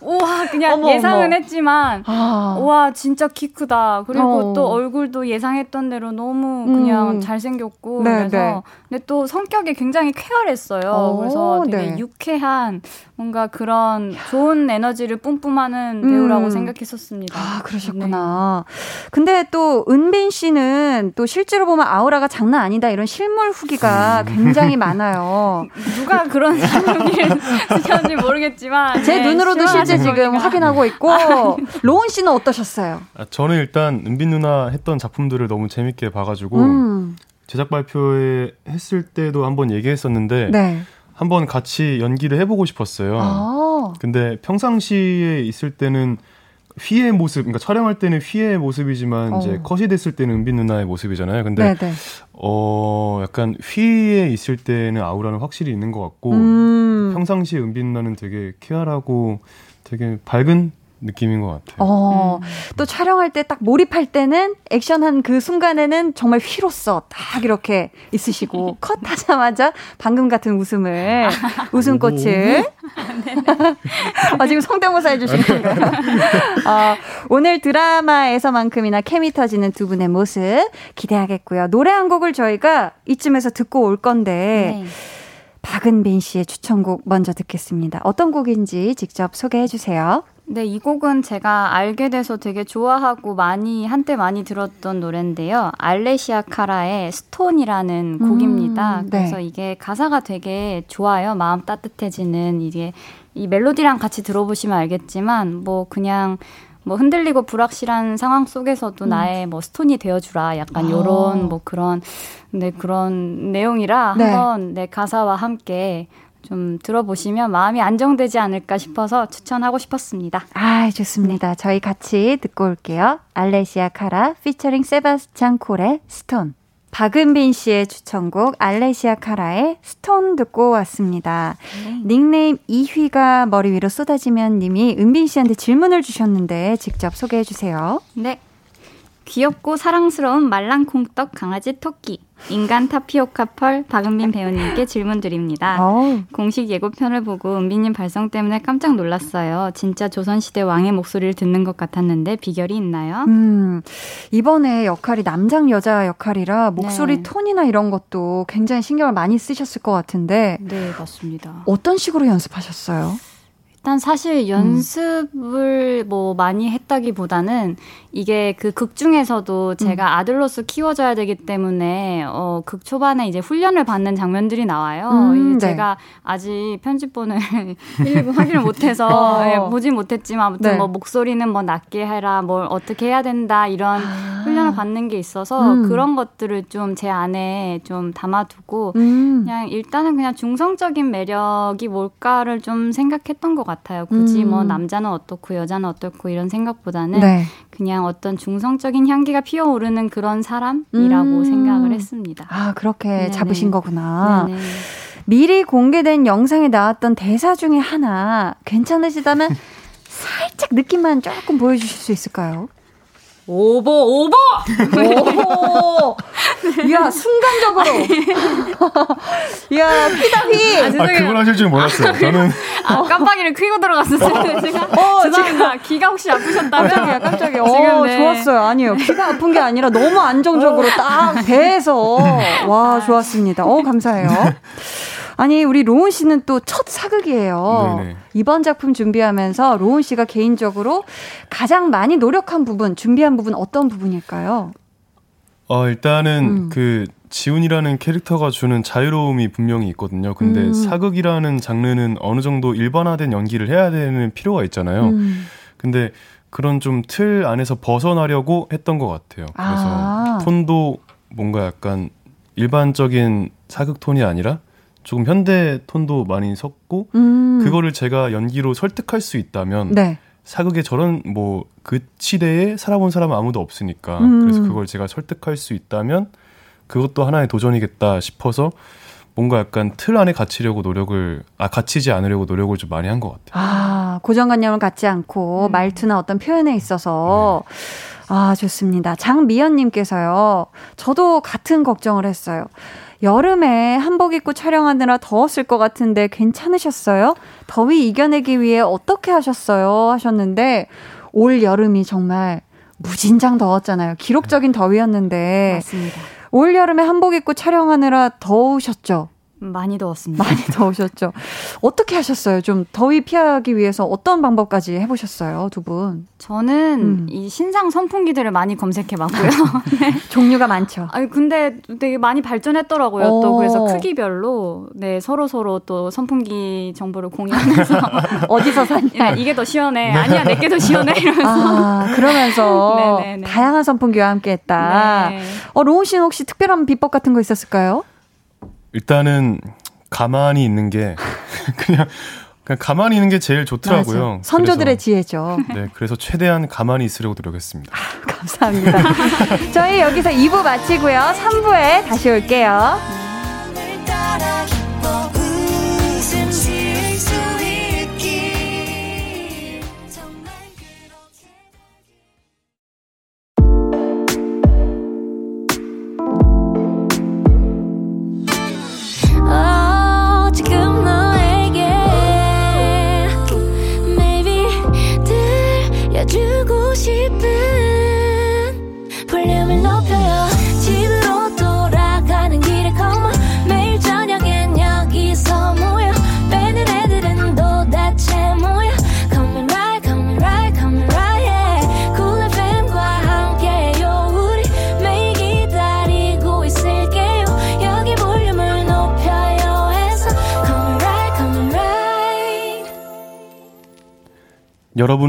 우와 그냥 어머, 예상은 어머. 했지만 아. 우와 진짜 키 크다. 그리고 어. 또 얼굴도 예상했던 대로 너무 그냥 음. 잘생겼고 네, 그래서 네. 근데 또 성격이 굉장히 쾌활했어요. 오, 그래서 되게 네. 유쾌한 뭔가 그런 좋은 에너지를 뿜뿜하는 배우라고 음. 생각했었습니다. 아 그러셨구나. 네. 근데 또 은빈 씨는 또 실제로 보면 아우라가 장난 아니다 이런 실물 후기가 굉장히 많아요. 누가 그런 후기를 쓰셨는지 모르겠지만 제 네, 눈으로도 실제 지금 확인하고 있고 아, 로운 씨는 어떠셨어요? 아, 저는 일단 은빈 누나 했던 작품들을 너무 재밌게 봐가지고 음. 제작 발표회 했을 때도 한번 얘기했었는데 네. 한번 같이 연기를 해보고 싶었어요. 아. 근데 평상시에 있을 때는 휘의 모습, 그러니까 촬영할 때는 휘의 모습이지만 어. 이제 컷이 됐을 때는 은빈 누나의 모습이잖아요. 근데 네네. 어 약간 휘에 있을 때는 아우라는 확실히 있는 것 같고 음. 평상시에 은빈 누나는 되게 쾌활하고 되게 밝은 느낌인 것 같아요. 어, 음. 또 촬영할 때 딱 몰입할 때는 액션한 그 순간에는 정말 휘로써 딱 이렇게 있으시고 컷 하자마자 방금 같은 웃음을 웃음꽃을 아, 지금 성대모사 해주신 건가요? 어, 오늘 드라마에서만큼이나 케미 터지는 두 분의 모습 기대하겠고요. 노래 한 곡을 저희가 이쯤에서 듣고 올 건데 네. 박은빈 씨의 추천곡 먼저 듣겠습니다. 어떤 곡인지 직접 소개해 주세요. 네, 이 곡은 제가 알게 돼서 되게 좋아하고 많이 한때 많이 들었던 노래인데요. 알레시아 카라의 스톤이라는 음, 곡입니다. 네. 그래서 이게 가사가 되게 좋아요. 마음 따뜻해지는 이게 이 멜로디랑 같이 들어보시면 알겠지만 뭐 그냥 뭐 흔들리고 불확실한 상황 속에서도 음. 나의 뭐 스톤이 되어주라 약간 아. 요런 뭐 그런 네 그런 내용이라 네. 한번 내 네, 가사와 함께 좀 들어보시면 마음이 안정되지 않을까 싶어서 추천하고 싶었습니다. 아, 좋습니다. 저희 같이 듣고 올게요. 알레시아 카라 피처링 세바스찬 콜의 Stone. 박은빈 씨의 추천곡 알레시아 카라의 Stone 듣고 왔습니다. 네. 닉네임 이휘가 머리 위로 쏟아지면 님이 은빈 씨한테 질문을 주셨는데 직접 소개해 주세요. 네. 귀엽고 사랑스러운 말랑콩떡 강아지 토끼. 인간 타피오카 펄 박은빈 배우님께 질문 드립니다. 오. 공식 예고편을 보고 은빈님 발성 때문에 깜짝 놀랐어요. 진짜 조선시대 왕의 목소리를 듣는 것 같았는데 비결이 있나요? 음, 이번에 역할이 남장 여자 역할이라 목소리 네. 톤이나 이런 것도 굉장히 신경을 많이 쓰셨을 것 같은데. 네, 맞습니다. 어떤 식으로 연습하셨어요? 일단 사실 연습을 음. 뭐 많이 했다기보다는 이게 그 극 중에서도 제가 음. 아들로서 키워줘야 되기 때문에 어, 극 초반에 이제 훈련을 받는 장면들이 나와요. 음, 네. 제가 아직 편집본을 일일이 확인을 못해서 어. 예, 보진 못했지만 아무튼 네. 뭐 목소리는 뭐 낮게 해라, 뭘 어떻게 해야 된다 이런 아. 훈련을 받는 게 있어서 음. 그런 것들을 좀 제 안에 좀 담아두고 음. 그냥 일단은 그냥 중성적인 매력이 뭘까를 좀 생각했던 것 같아요. 굳이 뭐 음. 남자는 어떻고 여자는 어떻고 이런 생각보다는 네. 그냥 어떤 중성적인 향기가 피어오르는 그런 사람이라고 음. 생각을 했습니다. 아, 그렇게 네네. 잡으신 거구나. 네네. 미리 공개된 영상에 나왔던 대사 중에 하나 괜찮으시다면 살짝 느낌만 조금 보여주실 수 있을까요? 오버 오버 오 야, 순간적으로. 야, 피다 피. 아, 아, 그걸 하실 줄 몰랐어요. 저는. 아, 깜빡이를 켜고 들어갔었어요. 제가. 어, 죄송합니다. 지금... 귀가 혹시 아프셨다면? 깜짝이야, 깜짝이야. 어, 네. 좋았어요. 아니에요. 귀가 아픈 게 아니라 너무 안정적으로 딱 배에서. 와, 좋았습니다. 어, 감사해요. 아니, 우리 로운 씨는 또 첫 사극이에요. 네네. 이번 작품 준비하면서 로운 씨가 개인적으로 가장 많이 노력한 부분, 준비한 부분 어떤 부분일까요? 어, 일단은 음. 그 지훈이라는 캐릭터가 주는 자유로움이 분명히 있거든요. 근데 음. 사극이라는 장르는 어느 정도 일반화된 연기를 해야 되는 필요가 있잖아요. 음. 근데 그런 좀 틀 안에서 벗어나려고 했던 것 같아요. 그래서 아. 톤도 뭔가 약간 일반적인 사극 톤이 아니라 조금 현대 톤도 많이 섞고 음. 그거를 제가 연기로 설득할 수 있다면 네. 사극에 저런 뭐 그 시대에 살아본 사람은 아무도 없으니까 음. 그래서 그걸 제가 설득할 수 있다면 그것도 하나의 도전이겠다 싶어서 뭔가 약간 틀 안에 갇히려고 노력을 아 갇히지 않으려고 노력을 좀 많이 한 것 같아요. 아 고정관념을 갖지 않고 음. 말투나 어떤 표현에 있어서 네. 아 좋습니다. 장미연님께서요. 저도 같은 걱정을 했어요. 여름에 한복 입고 촬영하느라 더웠을 것 같은데 괜찮으셨어요? 더위 이겨내기 위해 어떻게 하셨어요? 하셨는데 올 여름이 정말 무진장 더웠잖아요. 기록적인 더위였는데. 맞습니다. 올 여름에 한복 입고 촬영하느라 더우셨죠? 많이 더웠습니다. 많이 더우셨죠. 어떻게 하셨어요? 좀 더위 피하기 위해서 어떤 방법까지 해보셨어요, 두 분? 저는 음. 이 신상 선풍기들을 많이 검색해 봤고요. 네. 종류가 많죠. 아니 근데 되게 많이 발전했더라고요. 오. 또 그래서 크기별로 네 서로 서로 또 선풍기 정보를 공유하면서 어디서 샀냐? 이게 더 시원해. 아니야, 내게 더 시원해. 이러면서 아, 그러면서 네네네. 다양한 선풍기와 함께했다. 네. 어 로운 씨는 혹시 특별한 비법 같은 거 있었을까요? 일단은 가만히 있는 게 그냥 그냥 가만히 있는 게 제일 좋더라고요. 맞아. 선조들의 그래서, 지혜죠. 네, 그래서 최대한 가만히 있으려고 노력했습니다. 아, 감사합니다. 저희 여기서 2부 마치고요. 3부에 다시 올게요.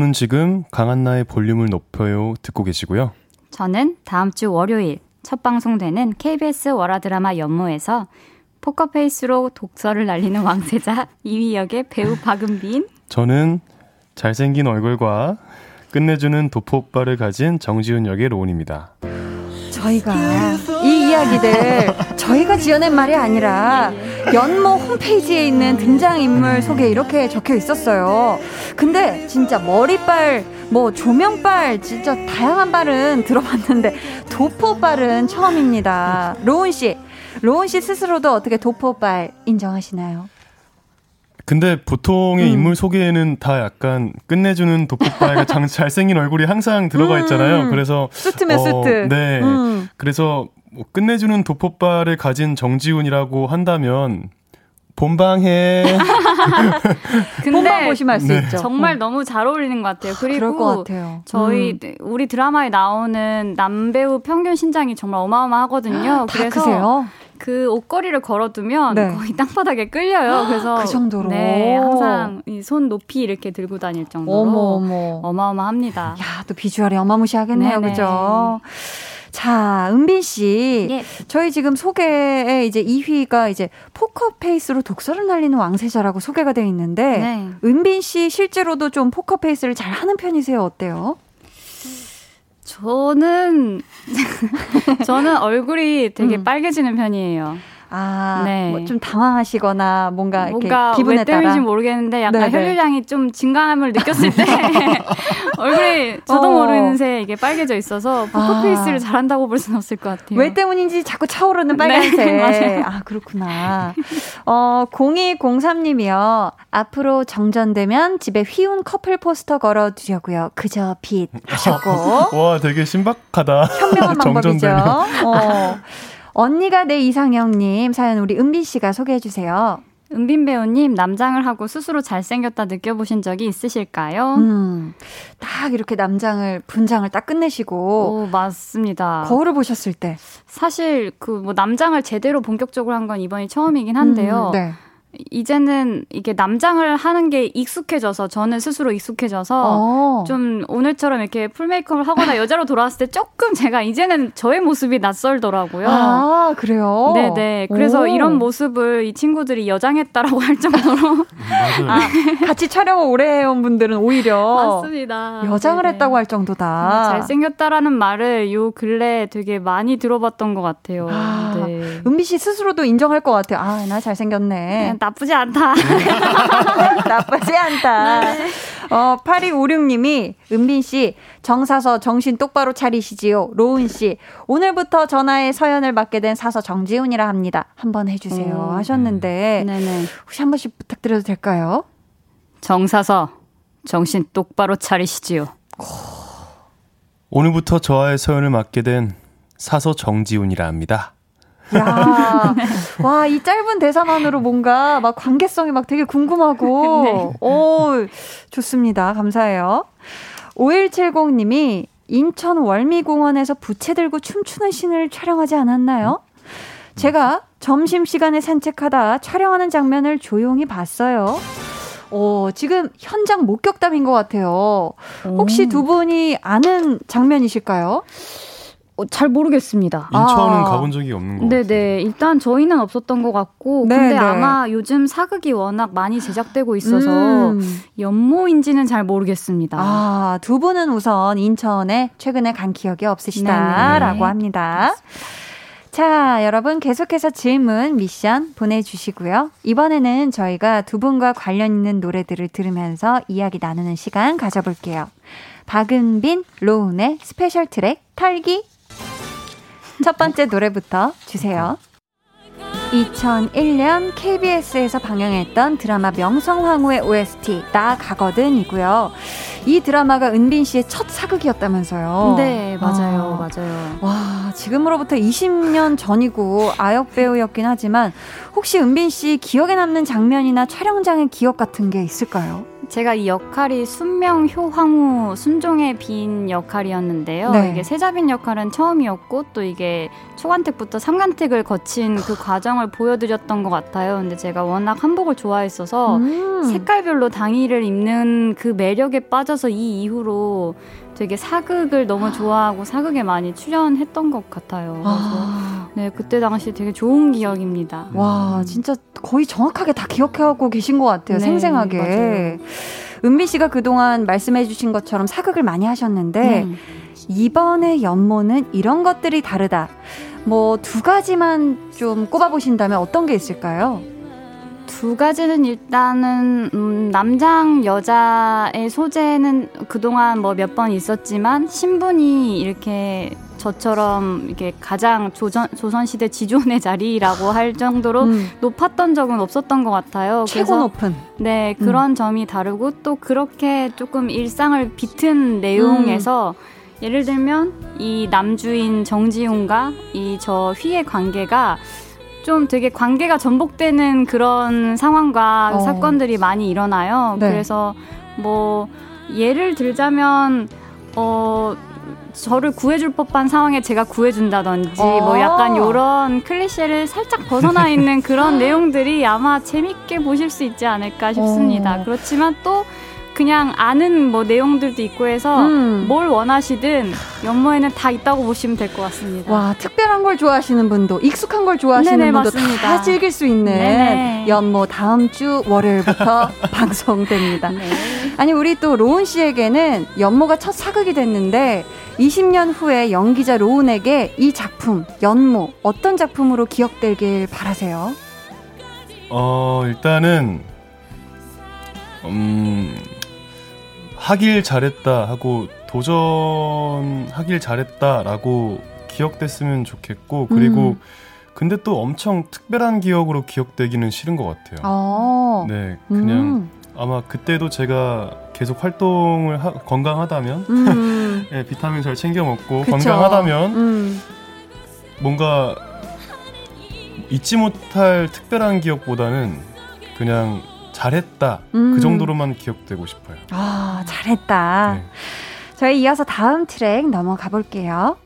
여러분은 지금 강한나의 볼륨을 높여요 듣고 계시고요. 저는 다음 주 월요일 첫 방송되는 KBS 월화드라마 연모에서 포커페이스로 독설을 날리는 왕세자 이휘 역의 배우 박은빈. 저는 잘생긴 얼굴과 끝내주는 도포 옷빨을 가진 정지훈 역의 로운입니다. 저희가 이 이야기들 저희가 지어낸 말이 아니라 연모 홈페이지에 있는 등장인물 소개 이렇게 적혀 있었어요. 근데 진짜 머리빨, 뭐 조명빨, 진짜 다양한 발은 들어봤는데 도포빨은 처음입니다. 로운 씨, 로운 씨 스스로도 어떻게 도포빨 인정하시나요? 근데 보통의 음. 인물 소개에는 다 약간 끝내주는 장, 잘생긴 얼굴이 항상 들어가 음. 있잖아요. 음. 그래서 수트면 어, 수트. 네. 음. 그래서 뭐 끝내주는 도포빨을 가진 정지훈이라고 한다면 본방해. 근데 본방 보시면 알수 네. 있죠. 정말 어. 너무 잘 어울리는 것 같아요. 그리고 것 같아요. 저희 음. 우리 드라마에 나오는 남배우 평균 신장이 정말 어마어마하거든요. 그래서 크세요? 그 옷걸이를 걸어두면 네. 거의 땅바닥에 끌려요. 그래서 그 정도로 네 항상 이 손 높이 이렇게 들고 다닐 정도로 어머, 어머. 어마어마합니다. 야 또 비주얼이 어마무시하겠네요, 네네. 그죠? 자, 은빈 씨. 예. 저희 지금 소개에 이제 2위가 이제 포커페이스로 독설을 날리는 왕세자라고 소개가 되어 있는데 네. 은빈 씨 실제로도 좀 포커페이스를 잘 하는 편이세요? 어때요? 저는 저는 얼굴이 되게 음. 빨개지는 편이에요. 아, 네. 뭐 좀 당황하시거나 뭔가 뭔가 기분에 왜 때문인지 모르겠는데 약간 네네. 혈류량이 좀 증가함을 느꼈을 때 얼굴이 저도 어. 모르는 새 이게 빨개져 있어서 포커페이스를 아. 잘한다고 볼 수는 없을 것 같아요. 왜 때문인지 자꾸 차오르는 네, 빨간색. 네, 맞아요. 아 그렇구나. 어 0203님이요. 앞으로 정전되면 집에 휘운 커플 포스터 걸어두려고요. 그저 빛 하셨고. 와 되게 신박하다. 현명한 방법이죠. 어. 언니가 내 이상형님 사연 우리 은빈 씨가 소개해 주세요. 은빈 배우님 남장을 하고 스스로 잘생겼다 느껴보신 적이 있으실까요? 음, 딱 이렇게 남장을 분장을 딱 끝내시고 오, 맞습니다. 거울을 보셨을 때 사실 그 뭐 남장을 제대로 본격적으로 한 건 이번이 처음이긴 한데요. 음, 네. 이제는 이게 남장을 하는 게 익숙해져서 저는 스스로 익숙해져서 어. 좀 오늘처럼 이렇게 풀 메이크업을 하거나 여자로 돌아왔을 때 조금 제가 이제는 저의 모습이 낯설더라고요. 아 그래요? 네네. 그래서 오. 이런 모습을 이 친구들이 여장했다라고 할 정도로 아, 같이 촬영을 오래 해온 분들은 오히려 맞습니다. 여장을 네네. 했다고 할 정도다. 음, 잘생겼다라는 말을 요 근래 되게 많이 들어봤던 것 같아요. 아, 네. 은비 씨 스스로도 인정할 것 같아요. 아나 잘생겼네. 나쁘지 않다. 나쁘지 않다. 네. 어, 8256님이, 은빈씨, 정사서 정신 똑바로 차리시지요. 로운씨, 오늘부터 전화에 서연을 맡게 된 사서 정지훈이라 합니다. 한번 해주세요. 오. 하셨는데, 네네. 혹시 한 번씩 부탁드려도 될까요? 정사서, 정신 똑바로 차리시지요. 오늘부터 저와의 서연을 맡게 된 사서 정지훈이라 합니다. 야, 와, 이 짧은 대사만으로 뭔가 막 관계성이 막 되게 궁금하고, 네. 오, 좋습니다. 감사해요. 5170님이 인천 월미공원에서 부채 들고 춤추는 신을 촬영하지 않았나요? 제가 점심시간에 산책하다 촬영하는 장면을 조용히 봤어요. 어, 지금 현장 목격담인 것 같아요. 혹시 두 분이 아는 장면이실까요? 어, 잘 모르겠습니다. 인천은 아. 가본 적이 없는 거 같아요. 네네. 일단 저희는 없었던 것 같고, 네네. 근데 네. 아마 요즘 사극이 워낙 많이 제작되고 있어서 음. 연모인지는 잘 모르겠습니다. 아, 두 분은 우선 인천에 최근에 간 기억이 없으시다라고 합니다. 자, 여러분 계속해서 질문, 미션 보내주시고요. 이번에는 저희가 두 분과 관련 있는 노래들을 들으면서 이야기 나누는 시간 가져볼게요. 박은빈, 로운의 special 트랙 털기 첫 번째 노래부터 주세요. 2001년 KBS에서 방영했던 드라마 명성황후의 OST 나 가거든이고요. 이 드라마가 은빈 씨의 첫 사극이었다면서요. 네, 맞아요. 아, 맞아요. 와, 지금으로부터 20년 전이고 아역 배우였긴 하지만 혹시 은빈 씨 기억에 남는 장면이나 촬영장의 기억 같은 게 있을까요? 제가 이 역할이 순명 효황후 순종의 빈 역할이었는데요. 네. 이게 세자빈 역할은 처음이었고 또 이게 초간택부터 삼간택을 거친 그 과정을 보여드렸던 것 같아요. 근데 제가 워낙 한복을 좋아했어서 음. 색깔별로 당의를 입는 그 매력에 빠져서 이 이후로 되게 사극을 너무 좋아하고 사극에 많이 출연했던 것 같아요. 그래서 아. 네 그때 당시 되게 좋은 기억입니다. 와 진짜 거의 정확하게 다 기억하고 계신 것 같아요. 네, 생생하게. 맞아요. 은비 씨가 그동안 말씀해주신 것처럼 사극을 많이 하셨는데 네. 이번에 연모는 이런 것들이 다르다. 뭐 두 가지만 좀 꼽아보신다면 어떤 게 있을까요? 두 가지는 일단은 음, 남장 여자의 소재는 그동안 뭐 몇 번 있었지만 신분이 이렇게 저처럼 이렇게 가장 조선 조선 시대 지존의 자리라고 할 정도로 음. 높았던 적은 없었던 것 같아요. 최고 높은. 네 그런 음. 점이 다르고 또 그렇게 조금 일상을 비튼 내용에서 음. 예를 들면 이 남주인 정지훈과 이 저 휘의 관계가 좀 되게 관계가 전복되는 그런 상황과 어. 사건들이 많이 일어나요. 네. 그래서 뭐 예를 들자면 어 저를 구해줄 법한 상황에 제가 구해준다든지 어. 뭐 약간 요런 클리셰를 살짝 벗어나 있는 그런 내용들이 아마 재밌게 보실 수 있지 않을까 싶습니다. 어. 그렇지만 또 그냥 아는 뭐 내용들도 있고 해서 음. 뭘 원하시든 연모에는 다 있다고 보시면 될 것 같습니다. 와 특별한 걸 좋아하시는 분도 익숙한 걸 좋아하시는 네네, 분도 맞습니다. 다 즐길 수 있는 네네. 연모 다음 주 월요일부터 방송됩니다. 네. 아니 우리 또 로운 씨에게는 연모가 첫 사극이 됐는데 20년 후에 연기자 로운에게 이 작품 연모 어떤 작품으로 기억되길 바라세요? 어 일단은 음. 하길 잘했다 하고 도전하길 잘했다라고 기억됐으면 좋겠고 그리고 음. 근데 또 엄청 특별한 기억으로 기억되기는 싫은 것 같아요. 아. 네, 그냥 음. 아마 그때도 제가 계속 활동을 하, 건강하다면 음. 네, 비타민 잘 챙겨 먹고 그쵸. 건강하다면 음. 뭔가 잊지 못할 특별한 기억보다는 그냥 잘했다. 그 음. 그 정도로만 기억되고 싶어요. 아, 잘했다. 네. 저희 이어서 다음 트랙 넘어가 볼게요.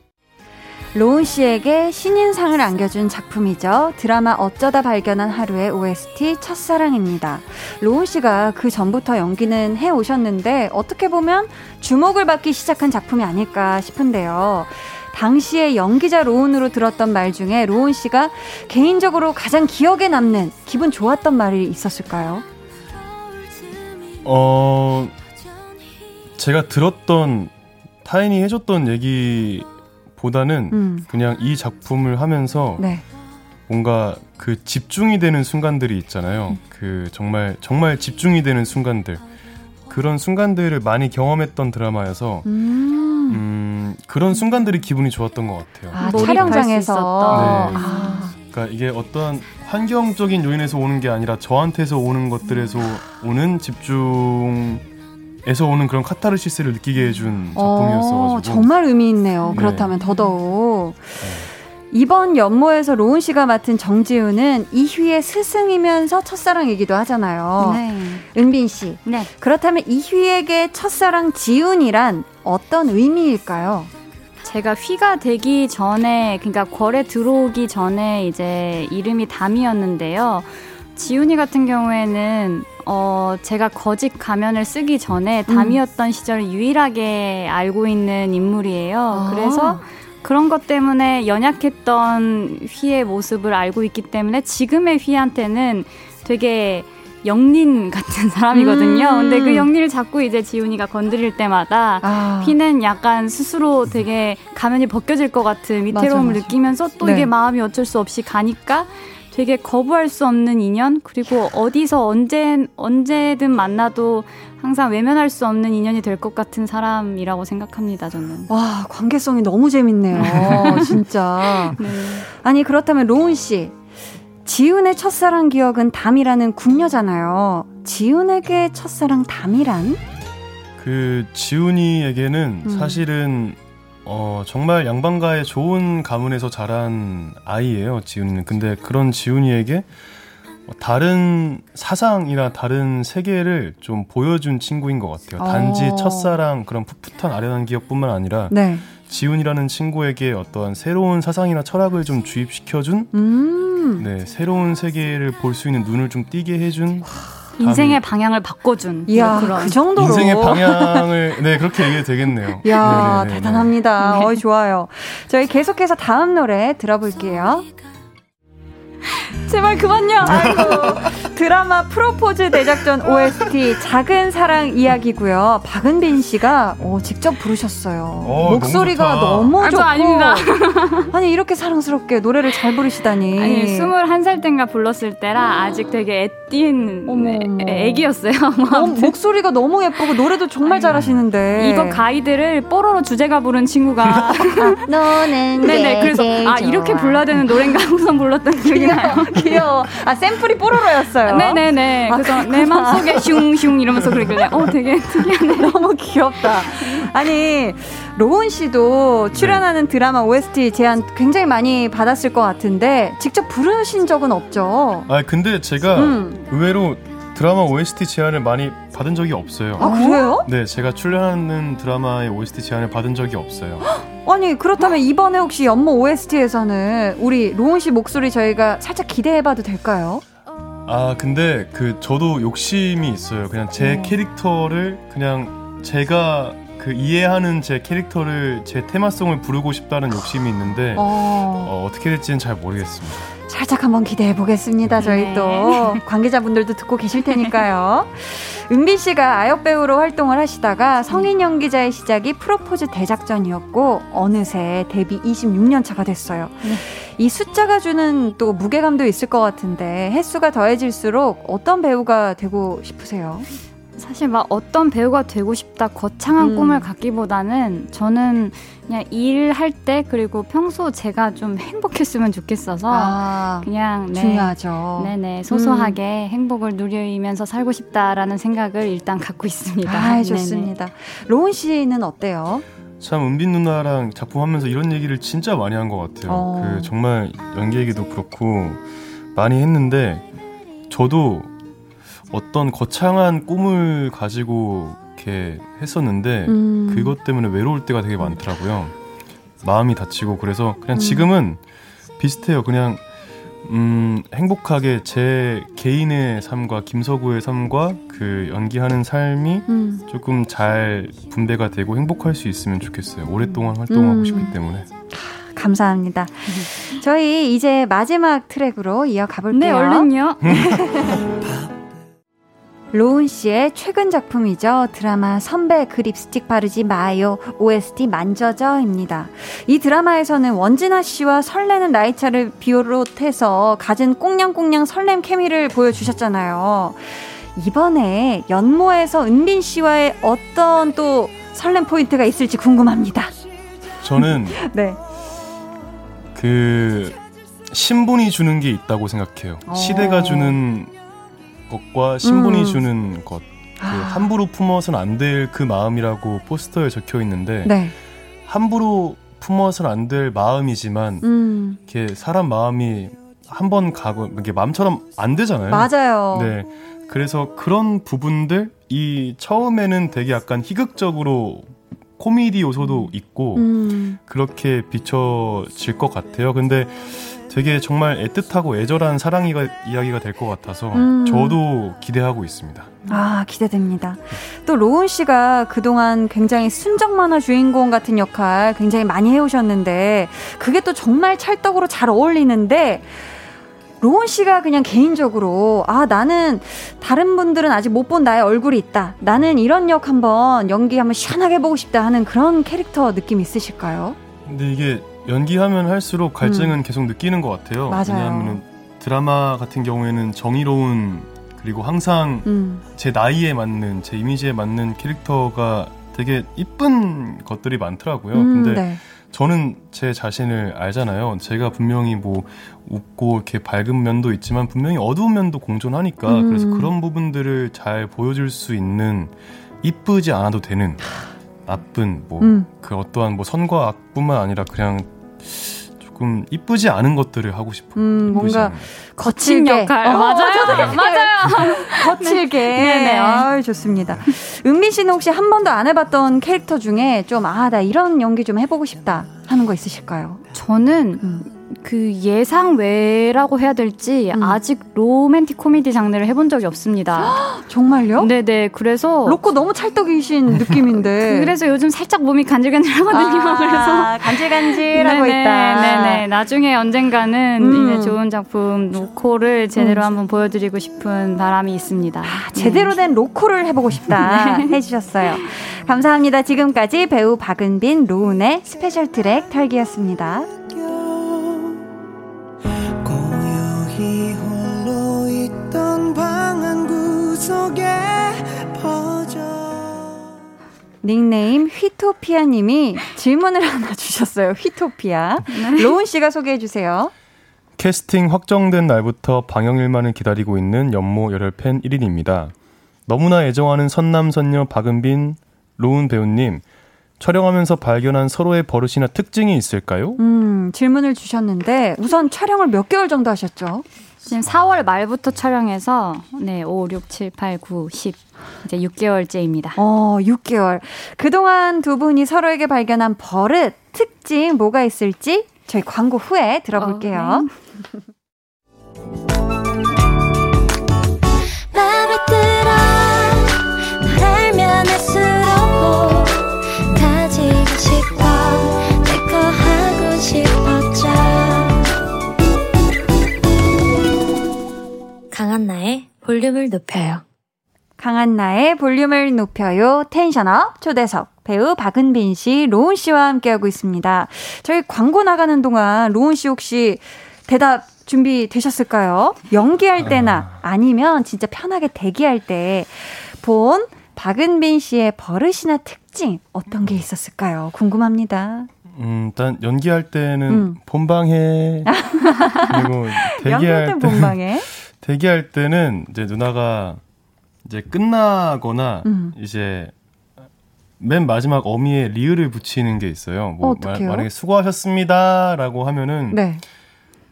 로운 씨에게 신인상을 안겨준 작품이죠. 드라마 어쩌다 발견한 하루의 OST 첫사랑입니다. 로운 씨가 그 전부터 연기는 해 오셨는데 어떻게 보면 주목을 받기 시작한 작품이 아닐까 싶은데요. 당시에 연기자 로운으로 들었던 말 중에 로운 씨가 개인적으로 가장 기억에 남는 기분 좋았던 말이 있었을까요? 어, 제가 들었던 타인이 해줬던 얘기보다는 음. 그냥 이 작품을 하면서 네. 뭔가 그 집중이 되는 순간들이 있잖아요. 음. 그 정말 정말 집중이 되는 순간들 그런 순간들을 많이 경험했던 드라마여서 음. 음 그런 순간들이 기분이 좋았던 것 같아요. 아, 촬영장에서. 네. 아. 그러니까 이게 어떤 환경적인 요인에서 오는 게 아니라 저한테서 오는 것들에서 오는 집중 에서 오는 그런 카타르시스를 느끼게 해준 작품이었어가지고 어, 정말 의미 있네요. 네. 그렇다면 더더욱 네. 이번 연모에서 로운 씨가 맡은 정지우는 이휘의 스승이면서 첫사랑이기도 하잖아요. 네. 은빈 씨. 네. 그렇다면 이휘에게 첫사랑 지훈이란 어떤 의미일까요? 제가 휘가 되기 전에 그러니까 궐에 들어오기 전에 이제 이름이 담이었는데요. 지훈이 같은 경우에는 어 제가 거짓 가면을 쓰기 전에 음. 담이었던 음. 시절을 유일하게 알고 있는 인물이에요. 아. 그래서 그런 것 때문에 연약했던 휘의 모습을 알고 있기 때문에 지금의 휘한테는 되게 영린 같은 사람이거든요. 음. 근데 그 영린을 자꾸 이제 지훈이가 건드릴 때마다 아. 휘는 약간 스스로 되게 가면이 벗겨질 것 같은 위태로움을 맞아, 맞아. 느끼면서 또 네. 이게 마음이 어쩔 수 없이 가니까 되게 거부할 수 없는 인연 그리고 어디서 언제 언제든 만나도 항상 외면할 수 없는 인연이 될 것 같은 사람이라고 생각합니다 저는. 와 관계성이 너무 재밌네요 진짜. 네. 아니 그렇다면 로운 씨 지훈의 첫사랑 기억은 담이라는 궁녀잖아요. 지훈에게 첫사랑 담이란? 그 지훈이에게는 음. 사실은 어 정말 양반가의 좋은 가문에서 자란 아이예요. 지훈이는. 근데 그런 지훈이에게 다른 사상이나 다른 세계를 좀 보여준 친구인 것 같아요. 단지 어. 첫사랑 그런 풋풋한 아련한 기억뿐만 아니라 네. 지훈이라는 친구에게 어떠한 새로운 사상이나 철학을 좀 주입시켜준 음. 네 새로운 세계를 볼 수 있는 눈을 좀 띄게 해준 인생의 방향을 바꿔준 이야, 그런 그 정도로 인생의 방향을 네 그렇게 얘기해도 되겠네요. 야 네네네. 대단합니다. 네. 어 좋아요. 저희 계속해서 다음 노래 들어볼게요. 제발 그만요. 아이고. 드라마 프로포즈 대작전 OST 작은 사랑 이야기고요. 박은빈 씨가 오, 직접 부르셨어요. 오, 목소리가 너무, 너무 좋고 아 닙니다. 아니 이렇게 사랑스럽게 노래를 잘 부르시다니. 아니 21살 땐가 불렀을 때라 아직 되게 애띤 어머, 애기였어요. 너무, 목소리가 너무 예쁘고 노래도 정말 아니, 잘하시는데 이거 가이드를 뽀로로 주제가 부른 친구가 너는 네네 그래서 아 이렇게 불러야 되는 노래인가 항상 불렀던 기억이 나요. 귀여워. 아 샘플이 뽀로로였어요. 네네네. 아, 그래서 내 맘속에 슝슝 이러면서 그러길래 어 되게 특이하네. 너무 귀엽다. 아니 로운 씨도 출연하는 네. 드라마 OST 제안 굉장히 많이 받았을 것 같은데 직접 부르신 적은 없죠? 아 근데 제가 음. 의외로 드라마 OST 제안을 많이 받은 적이 없어요. 아, 그래요? 네, 제가 출연하는 드라마의 OST 제안을 받은 적이 없어요. 아니, 그렇다면 이번에 혹시 연모 OST에서는 우리 로운 씨 목소리 저희가 살짝 기대해봐도 될까요? 아, 근데 그 저도 욕심이 있어요. 그냥 제 어. 캐릭터를 그냥 제가 그 이해하는 제 캐릭터를 제 테마송을 부르고 싶다는 욕심이 있는데 어. 어, 어떻게 될지는 잘 모르겠습니다. 살짝 한번 기대해 보겠습니다. 저희 네. 또 관계자분들도 듣고 계실 테니까요. 은비 씨가 아역 배우로 활동을 하시다가 성인 연기자의 시작이 프로포즈 대작전이었고 어느새 데뷔 26년 차가 됐어요. 네. 이 숫자가 주는 또 무게감도 있을 것 같은데 횟수가 더해질수록 어떤 배우가 되고 싶으세요? 사실 막 어떤 배우가 되고 싶다 거창한 음. 꿈을 갖기보다는 저는 그냥 일할 때 그리고 평소 제가 좀 행복했으면 좋겠어서 아, 그냥 네, 중요하죠. 네네 소소하게 음. 행복을 누리면서 살고 싶다라는 생각을 일단 갖고 있습니다. 아, 좋습니다. 로운 씨는 어때요? 참 은빈 누나랑 작품하면서 이런 얘기를 진짜 많이 한 것 같아요. 어. 그 정말 연기 얘기도 그렇고 많이 했는데 저도 어떤 거창한 꿈을 가지고 이렇게 했었는데 음. 그것 때문에 외로울 때가 되게 많더라고요. 마음이 다치고 그래서 그냥 음. 지금은 비슷해요. 그냥 음, 행복하게 제 개인의 삶과 김서구의 삶과 그 연기하는 삶이 음. 조금 잘 분배가 되고 행복할 수 있으면 좋겠어요. 오랫동안 활동하고 음. 싶기 때문에. 감사합니다. 저희 이제 마지막 트랙으로 이어가 볼게요. 네, 얼른요. 로운 씨의 최근 작품이죠. 드라마 선배 그 립스틱 바르지 마요. OST 만져져입니다. 이 드라마에서는 원진아 씨와 설레는 나이차를 비롯해서 가진 꽁냥꽁냥 설렘 케미를 보여주셨잖아요. 이번에 연모에서 은빈 씨와의 어떤 또 설렘 포인트가 있을지 궁금합니다. 저는 네. 그 신분이 주는 게 있다고 생각해요. 어. 시대가 주는 것과 신분이 음. 주는 것. 그 아. 함부로 품어서는 안될 그 마음이라고 포스터에 적혀 있는데 네. 함부로 품어서는 안될 마음이지만 음. 이렇게 사람 마음이 한 번 가고 이게 마음처럼 안 되잖아요. 맞아요. 네. 그래서 그런 부분들 이 처음에는 되게 약간 희극적으로 코미디 요소도 있고 음. 그렇게 비춰질 것 같아요. 근데 되게 정말 애틋하고 애절한 사랑 이야기가 될 것 같아서 음. 저도 기대하고 있습니다. 아, 기대됩니다. 또 로운 씨가 그동안 굉장히 순정 만화 주인공 같은 역할 굉장히 많이 해오셨는데 그게 또 정말 찰떡으로 잘 어울리는데 로운 씨가 그냥 개인적으로 아 나는 다른 분들은 아직 못 본 나의 얼굴이 있다. 나는 이런 역 한번 연기 한번 시원하게 해보고 싶다 하는 그런 캐릭터 느낌 있으실까요? 근데 이게 연기하면 할수록 갈증은 음. 계속 느끼는 것 같아요. 맞아요. 왜냐하면 드라마 같은 경우에는 정의로운 그리고 항상 음. 제 나이에 맞는 제 이미지에 맞는 캐릭터가 되게 이쁜 것들이 많더라고요. 음, 근데 네. 저는 제 자신을 알잖아요. 제가 분명히 뭐 웃고 이렇게 밝은 면도 있지만 분명히 어두운 면도 공존하니까 음. 그래서 그런 부분들을 잘 보여줄 수 있는 이쁘지 않아도 되는 나쁜 뭐그 음. 어떠한 뭐 선과 악뿐만 아니라 그냥 조금 이쁘지 않은 것들을 하고 싶어요. 음, 뭔가 거친 역할. 어, 맞아요. 맞아요. 거칠게. 네. 네 아, 좋습니다. 은민 씨는 혹시 한 번도 안 해봤던 캐릭터 중에 좀, 아, 나 이런 연기 좀 해보고 싶다 하는 거 있으실까요? 저는 음. 그 예상 외라고 해야 될지 음. 아직 로맨틱 코미디 장르를 해본 적이 없습니다. 정말요? 네네. 그래서 로코 너무 찰떡이신 느낌인데. 그래서 요즘 살짝 몸이 간질간질하거든요. 아, 그래서 간질간질하고 네네, 있다. 네네. 나중에 언젠가는 음. 이제 좋은 작품 로코를 제대로 음. 한번 보여드리고 싶은 바람이 있습니다. 아, 제대로 네. 된 로코를 해보고 싶다 네. 해주셨어요. 감사합니다. 지금까지 배우 박은빈 로운의 special 트랙 털기였습니다. 닉네임 휘토피아님이 질문을 하나 주셨어요. 휘토피아. 네. 로운 씨가 소개해 주세요. 캐스팅 확정된 날부터 방영일만을 기다리고 있는 연모 열혈 팬 1인입니다. 너무나 애정하는 선남 선녀 박은빈, 로운 배우님, 촬영하면서 발견한 서로의 버릇이나 특징이 있을까요? 음, 질문을 주셨는데 우선 촬영을 몇 개월 정도 하셨죠? 지금 4월 말부터 촬영해서 네, 5, 6, 7, 8, 9, 10 이제 6개월째입니다. 어, 6개월. 그동안 두 분이 서로에게 발견한 버릇, 특징 뭐가 있을지 저희 광고 후에 들어볼게요. 어, 네. 강한나의 볼륨을 높여요. 강한나의 볼륨을 높여요. 텐션업 초대석 배우 박은빈 씨, 로운 씨와 함께하고 있습니다. 저희 광고 나가는 동안 로운 씨 혹시 대답 준비되셨을까요? 연기할 때나 아니면 진짜 편하게 대기할 때 본 박은빈 씨의 버릇이나 특징 어떤 게 있었을까요? 궁금합니다. 음, 일단 연기할 때는 음. 본방해 그리고 대기할 때 본방해 대기할 때는 이제 누나가 이제 끝나거나 음. 이제 맨 마지막 어미에 리을을 붙이는 게 있어요. 뭐 마, 만약에 수고하셨습니다라고 하면은 네.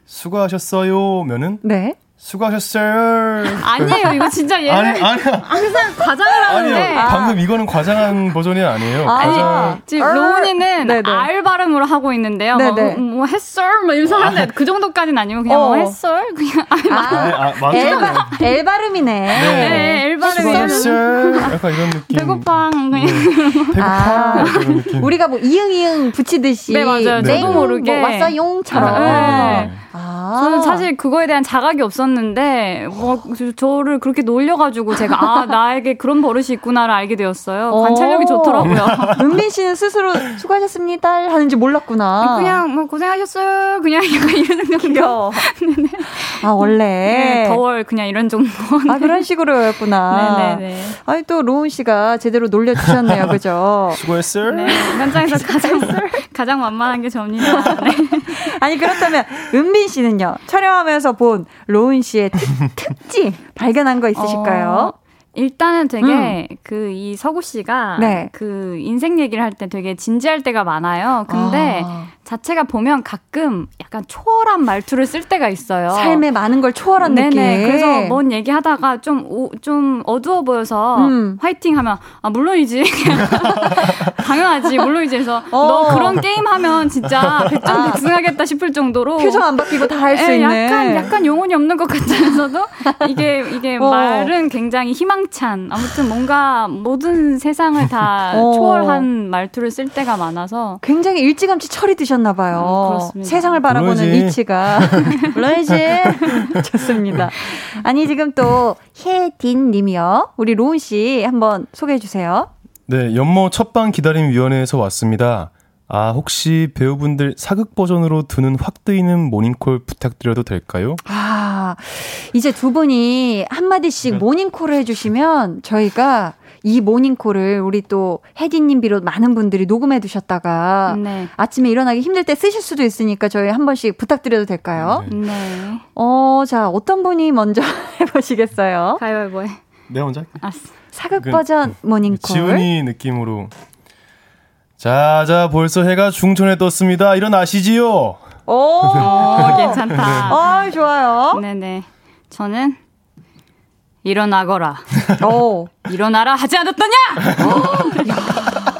수고하셨어요면은 네. 수고하셨어요. 아니에요, 이거 진짜 얘는 아니, 아니, 항상 과장을 하는데. 아니요, 방금 이거는 과장한 버전이 아니에요. 아니, 과장... 지금 아, 로운이는 네네. 알 발음으로 하고 있는데요. 뭐, 뭐 했어? 뭐 이러면서 아, 하는데 그 정도까지는 아니고 그냥 뭐 어. 뭐 했어? 그냥 아니, 아, 아, 맞아요. 바, 엘 발음이네. 네, 네엘 발음이네. 수고하셨어요. 약간 이런 느낌. 배고파. 그냥. 네. 배고파. 아, 이런 느낌. 우리가 뭐 이응 이응 붙이듯이. 네, 맞아요. 네. 저도 모르게. 뭐 왔어용처럼. 네. 아. 저는 사실 그거에 대한 자각이 없었는데 뭐 저를 그렇게 놀려가지고 제가 아 나에게 그런 버릇이 있구나를 알게 되었어요. 관찰력이 좋더라고요. 은빈 씨는 스스로 수고하셨습니다 하는지 몰랐구나. 그냥 뭐 고생하셨어요. 그냥 이런 정도. 네 네. 아 원래 네, 더월 그냥 이런 정도. 아 그런 식으로였구나. 네네네. 아니 또 로운 씨가 제대로 놀려주셨네요, 그죠? 수고했어요. 네, 현장에서 가장 가장 만만한 게 접니다. 네. 아니 그렇다면 은빈 씨는요 촬영하면서 본 로운 씨의 특, 특징 발견한 거 있으실까요? 어, 일단은 되게 음. 그이 서구 씨가 네. 그 인생 얘기를 할 때 되게 진지할 때가 많아요. 근데 아. 자체가 보면 가끔 약간 초월한 말투를 쓸 때가 있어요. 삶에 많은 걸 초월한 네네. 느낌. 그래서 뭔 얘기하다가 좀, 오, 좀 어두워 보여서 음. 화이팅 하면, 아, 물론이지. 당연하지, 물론이지. 해서 어. 너 그런 게임 하면 진짜 백전백승하겠다 싶을 정도로. 표정 안 바뀌고 다 할수 예, 있는. 약간, 약간 영혼이 없는 것 같으면서도 이게, 이게 어. 말은 굉장히 희망찬. 아무튼 뭔가 모든 세상을 다 어. 초월한 말투를 쓸 때가 많아서. 굉장히 일찌감치 철이 드셨 나 봐요. 음, 세상을 바라보는 물론이지. 위치가. 물론이지. 좋습니다. 아니, 지금 또, 혜딘 님이요. 우리 로운 씨 한번 소개해 주세요. 네, 연모 첫방 기다림 위원회에서 왔습니다. 아, 혹시 배우분들 사극 버전으로 두 눈 확 뜨이는 모닝콜 부탁드려도 될까요? 아, 이제 두 분이 한마디씩 네. 모닝콜을 해주시면 저희가 이 모닝콜을 우리 또 혜디님 비롯 많은 분들이 녹음해 두셨다가 네. 아침에 일어나기 힘들 때 쓰실 수도 있으니까 저희 한 번씩 부탁드려도 될까요? 네. 네. 어, 자, 어떤 분이 먼저 해보시겠어요? 가위바위보 해. 내 먼저 할게. 알았어. 사극 그, 버전 모닝콜. 지훈이 느낌으로. 자, 자, 벌써 해가 중천에 떴습니다. 일어나시지요. 오, 오 괜찮다. 네. 아, 좋아요. 네네. 저는 일어나거라. 오. 일어나라 하지 않았더냐?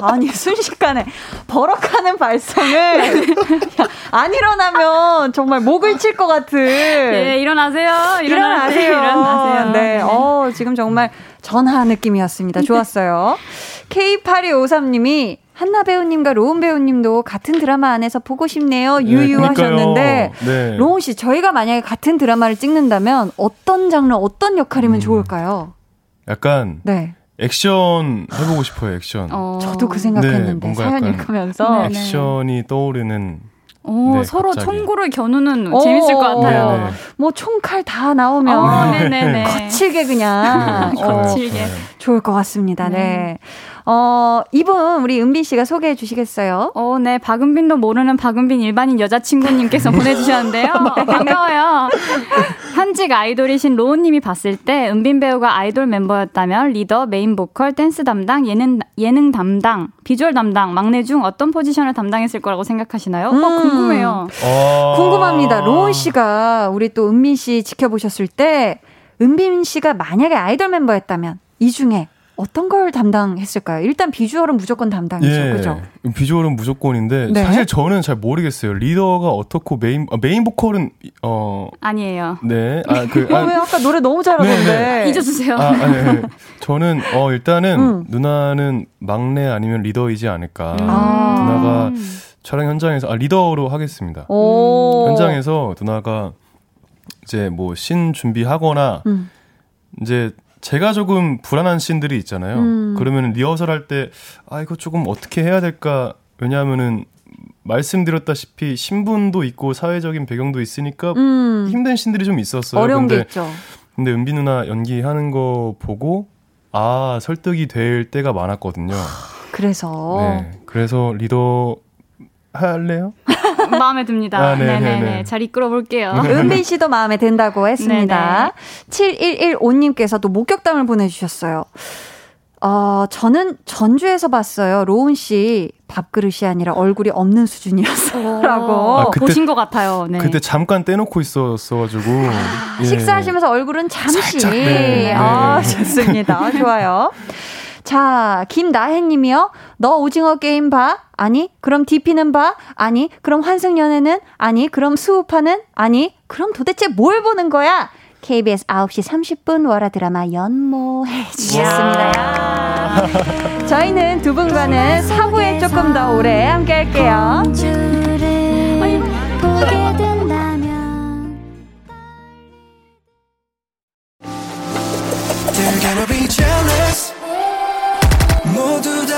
아니 순식간에 버럭하는 발성을 야, 안 일어나면 정말 목을 칠 것 같은. 네, 일어나세요. 일어나세요. 일어나세요. 네. 네. 어, 지금 정말 전하 느낌이었습니다. 좋았어요. K8253님이 한나 배우님과 로운 배우님도 같은 드라마 안에서 보고 싶네요. 네, 유유하셨는데 네, 로운 씨 저희가 만약에 같은 드라마를 찍는다면 어떤 장르 어떤 역할이면 음, 좋을까요? 약간 네. 액션 해보고 싶어요. 액션. 어... 저도 그 생각했는데 네, 사연 읽으면서 액션이 떠오르는 오, 네, 서로 갑자기. 총구를 겨누는 오, 재밌을 것 같아요. 네네. 뭐 총칼 다 나오면 어, 네네네. 거칠게 그냥 거칠게 어, 좋을 것 같습니다. 네. 네. 어, 이분 우리 은빈 씨가 소개해 주시겠어요? 어, 네. 박은빈도 모르는 박은빈 일반인 여자친구님께서 보내주셨는데요. 네. 반가워요. 현직 아이돌이신 로운님이 봤을 때 은빈 배우가 아이돌 멤버였다면 리더, 메인 보컬, 댄스 담당, 예능, 예능 담당, 비주얼 담당, 막내 중 어떤 포지션을 담당했을 거라고 생각하시나요? 어, 음. 어, 궁금해요. 어... 궁금합니다. 로운 씨가 우리 또 은빈 씨 지켜보셨을 때 은빈 씨가 만약에 아이돌 멤버였다면 이 중에 어떤 걸 담당했을까요? 일단 비주얼은 무조건 담당이죠, 예, 그죠? 비주얼은 무조건인데 네. 사실 저는 잘 모르겠어요. 리더가 어떻고 메인 아, 메인 보컬은 어 아니에요. 네, 아그 아, 왜 아까 노래 너무 잘하던데 네, 네. 잊어주세요. 아, 아 네. 저는 어 일단은 음. 누나는 막내 아니면 리더이지 않을까. 음. 누나가 촬영 현장에서 아 리더로 하겠습니다. 오. 현장에서 누나가 이제 뭐 신 준비하거나 음. 이제 제가 조금 불안한 씬들이 있잖아요. 음. 그러면 리허설 할 때, 아, 이거 조금 어떻게 해야 될까. 왜냐하면은, 말씀드렸다시피 신분도 있고 사회적인 배경도 있으니까 음. 힘든 씬들이 좀 있었어요. 어려운 근데, 게 있죠. 근데 은비 누나 연기하는 거 보고, 아, 설득이 될 때가 많았거든요. 그래서. 네. 그래서 리더 할래요? 마음에 듭니다. 아, 네, 네네네. 네, 네. 잘 이끌어 볼게요. 은빈 씨도 마음에 든다고 했습니다. 네네. 7115님께서도 목격담을 보내주셨어요. 어, 저는 전주에서 봤어요. 로운 씨 밥그릇이 아니라 얼굴이 없는 수준이었어라고. 아, 보신 것 같아요. 네. 그때 잠깐 떼놓고 있었어가지고. 아, 예. 식사하시면서 얼굴은 잠시. 살짝, 네. 아, 좋습니다. 좋아요. 자, 김나혜 님이요. 너 오징어 게임 봐? 아니, 그럼 DP는 봐? 아니, 그럼 환승연애는? 아니, 그럼 수우파는? 아니, 그럼 도대체 뭘 보는 거야? KBS 9시 30분 월화 드라마 연모해 주셨습니다. 저희는 두 분과는 사부에 조금 더 오래 함께 할게요.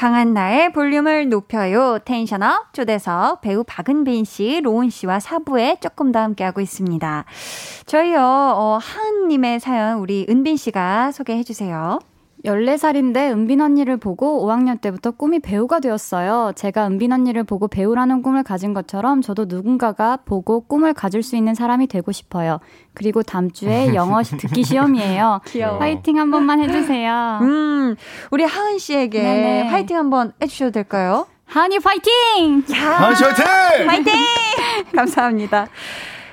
강한 나의 볼륨을 높여요. 텐션업 초대석 배우 박은빈 씨, 로운 씨와 사부에 조금 더 함께하고 있습니다. 저희요, 어, 하은님의 사연 우리 은빈 씨가 소개해 주세요. 14살인데 은빈 언니를 보고 5학년 때부터 꿈이 배우가 되었어요. 제가 은빈 언니를 보고 배우라는 꿈을 가진 것처럼 저도 누군가가 보고 꿈을 가질 수 있는 사람이 되고 싶어요. 그리고 다음 주에 영어 듣기 시험이에요. 귀여워. 화이팅 한 번만 해주세요. 음, 우리 하은 씨에게 네네. 화이팅 한 번 해주셔도 될까요? 하은이 파이팅! 하은 씨 화이팅! 파이팅! 감사합니다.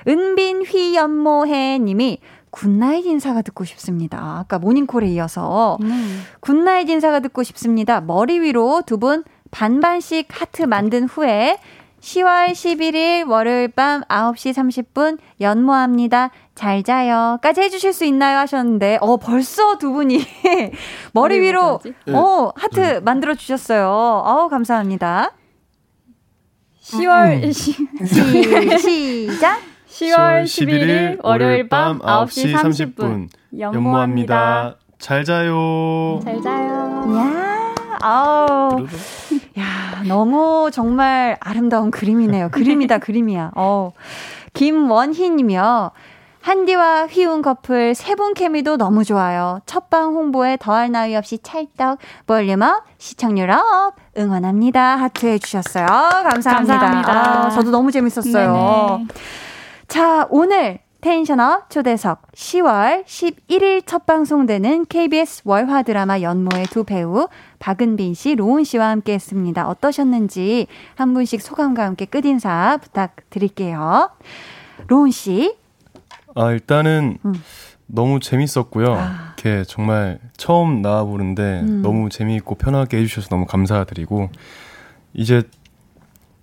은빈 휘연모해 님이 good night 인사가 듣고 싶습니다. 아까 모닝콜에 이어서 음. good night 인사가 듣고 싶습니다. 머리 위로 두 분 반반씩 하트 만든 후에 10월 11일 월요일 밤 9시 30분 연모합니다. 잘 자요. 까지 해주실 수 있나요? 하셨는데, 어, 벌써 두 분이 머리 위로, 어, 하트 네. 만들어 주셨어요. 어 감사합니다. 10월, 음. 시, 시작! 10월 11일 월요일 밤 9시 30분 연모합니다. 잘 자요. 잘 자요. 야, 아우. 야, 너무 정말 아름다운 그림이네요. 그림이다, 그림이야. 어. 김원희 님이요. 한디와 휘운 커플 세 분 케미도 너무 좋아요. 첫방 홍보에 더할 나위 없이 찰떡 볼륨 up 시청률 up 응원합니다. 하트 해주셨어요. 감사합니다. 감사합니다. 아, 저도 너무 재밌었어요. 네네. 자, 오늘 tension up 초대석 10월 11일 첫 방송되는 KBS 월화 드라마 연모의 두 배우 박은빈 씨, 로운 씨와 함께 했습니다. 어떠셨는지 한 분씩 소감과 함께 끝인사 부탁드릴게요. 로운 씨. 아, 일단은 음. 너무 재밌었고요. 아. 이렇게 정말 처음 나와 보는데 음. 너무 재미있고 편하게 해주셔서 너무 감사드리고 이제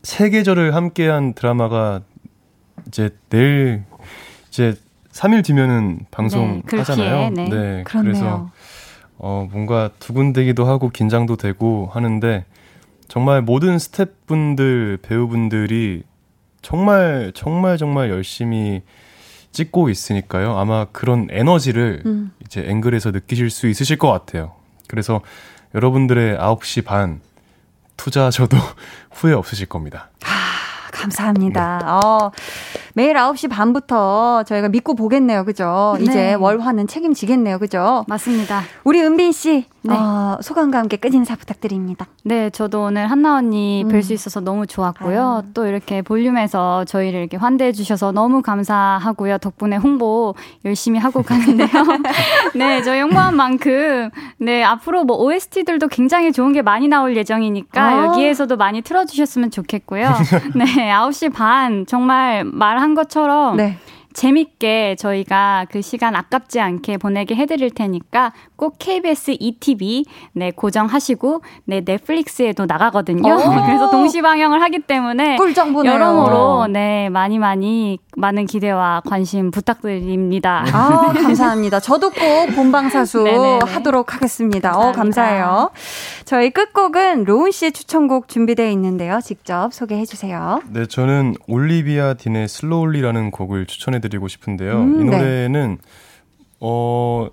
세 계절을 함께한 드라마가 이제 내일 이제 3일 뒤면은 방송 네, 하잖아요. 네. 네 그래서 어 뭔가 두근대기도 하고 긴장도 되고 하는데 정말 모든 스태프분들 배우분들이 정말 정말 정말 열심히 찍고 있으니까요. 아마 그런 에너지를 음. 이제 앵글에서 느끼실 수 있으실 것 같아요. 그래서 여러분들의 9시 반 투자하셔도 후회 없으실 겁니다. 감사합니다. 네. 어, 매일 9시 반부터 저희가 믿고 보겠네요. 그죠? 네. 이제 월화는 책임지겠네요. 그죠? 맞습니다. 우리 은빈 씨, 네. 어, 소감과 함께 끝인사 부탁드립니다. 네, 저도 오늘 한나 언니 음. 뵐수 있어서 너무 좋았고요. 아. 또 이렇게 볼륨에서 저희를 이렇게 환대해 주셔서 너무 감사하고요. 덕분에 홍보 열심히 하고 가는데요. 네, 저희 홍보한 만큼 네, 앞으로 뭐 OST들도 굉장히 좋은 게 많이 나올 예정이니까 아. 여기에서도 많이 틀어 주셨으면 좋겠고요. 네, 9시 반 정말 말한 것처럼 네. 재밌게 저희가 그 시간 아깝지 않게 보내게 해드릴 테니까 꼭 KBS ETV 네 고정하시고 네 넷플릭스에도 나가거든요. 그래서 동시 방영을 하기 때문에 꿀정보네요. 여러모로 네 많이 많이 많은 기대와 관심 부탁드립니다. 아 감사합니다. 저도 꼭 본방사수 하도록 하겠습니다. 감사합니다. 어 감사해요. 저희 끝곡은 로운 씨의 추천곡 준비되어 있는데요. 직접 소개해 주세요. 네 저는 올리비아 딘의 슬로울리라는 곡을 추천해 드리고 싶은데요. 음, 이 네. 노래는 네. 어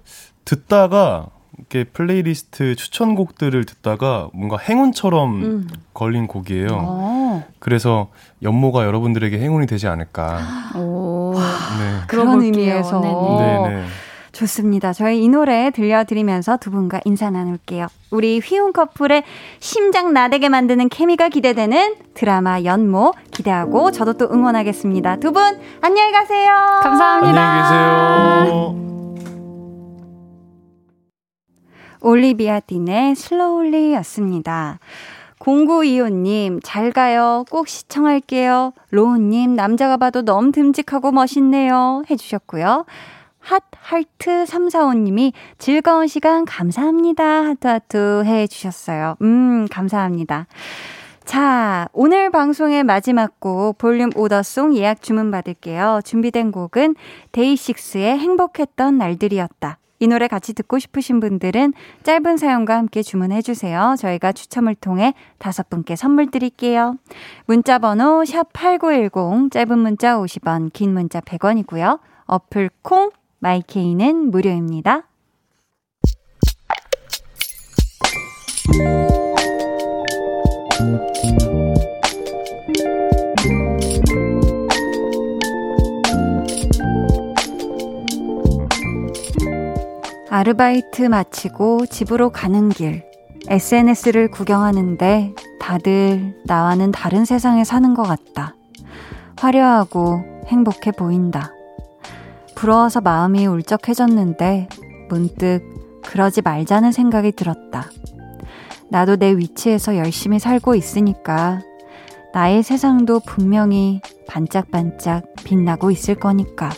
듣다가 이렇게 플레이리스트 추천곡들을 듣다가 뭔가 행운처럼 음. 걸린 곡이에요. 오. 어. 그래서 연모가 여러분들에게 행운이 되지 않을까. 오. 네. 그런 의미에서. 네네. 네네. 좋습니다. 저희 이 노래 들려드리면서 두 분과 인사 나눌게요. 우리 휘운 커플의 심장 나대게 만드는 케미가 기대되는 드라마 연모 기대하고 저도 또 응원하겠습니다. 두 분 안녕히 가세요. 감사합니다. 안녕히 계세요. 올리비아 딘의 Slowly였습니다. 0925님, 잘 가요. 꼭 시청할게요. 로운님, 남자가 봐도 너무 듬직하고 멋있네요. 해주셨고요. 핫하트 345님이 즐거운 시간 감사합니다. 하트하트 해주셨어요. 음, 감사합니다. 자, 오늘 방송의 마지막 곡 볼륨 order song 예약 주문 받을게요. 준비된 곡은 데이식스의 행복했던 날들이었다. 이 노래 같이 듣고 싶으신 분들은 짧은 사연과 함께 주문해 주세요. 저희가 추첨을 통해 다섯 분께 선물 드릴게요. 문자 번호 샵8910 짧은 문자 50원, 긴 문자 100원이고요. 어플 콩 마이케이는 무료입니다. 아르바이트 마치고 집으로 가는 길. SNS를 구경하는데 다들 나와는 다른 세상에 사는 것 같다. 화려하고 행복해 보인다. 부러워서 마음이 울적해졌는데 문득 그러지 말자는 생각이 들었다. 나도 내 위치에서 열심히 살고 있으니까 나의 세상도 분명히 반짝반짝 빛나고 있을 거니까.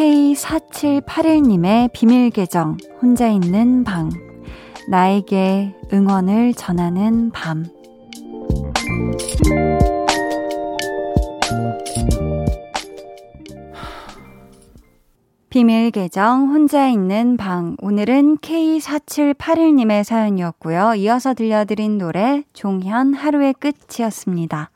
K4781님의 비밀 계정, 혼자 있는 방. 나에게 응원을 전하는 밤. 비밀 계정 혼자 있는 방 오늘은 K4781님의 사연이었고요. 이어서 들려드린 노래 종현 하루의 끝이었습니다.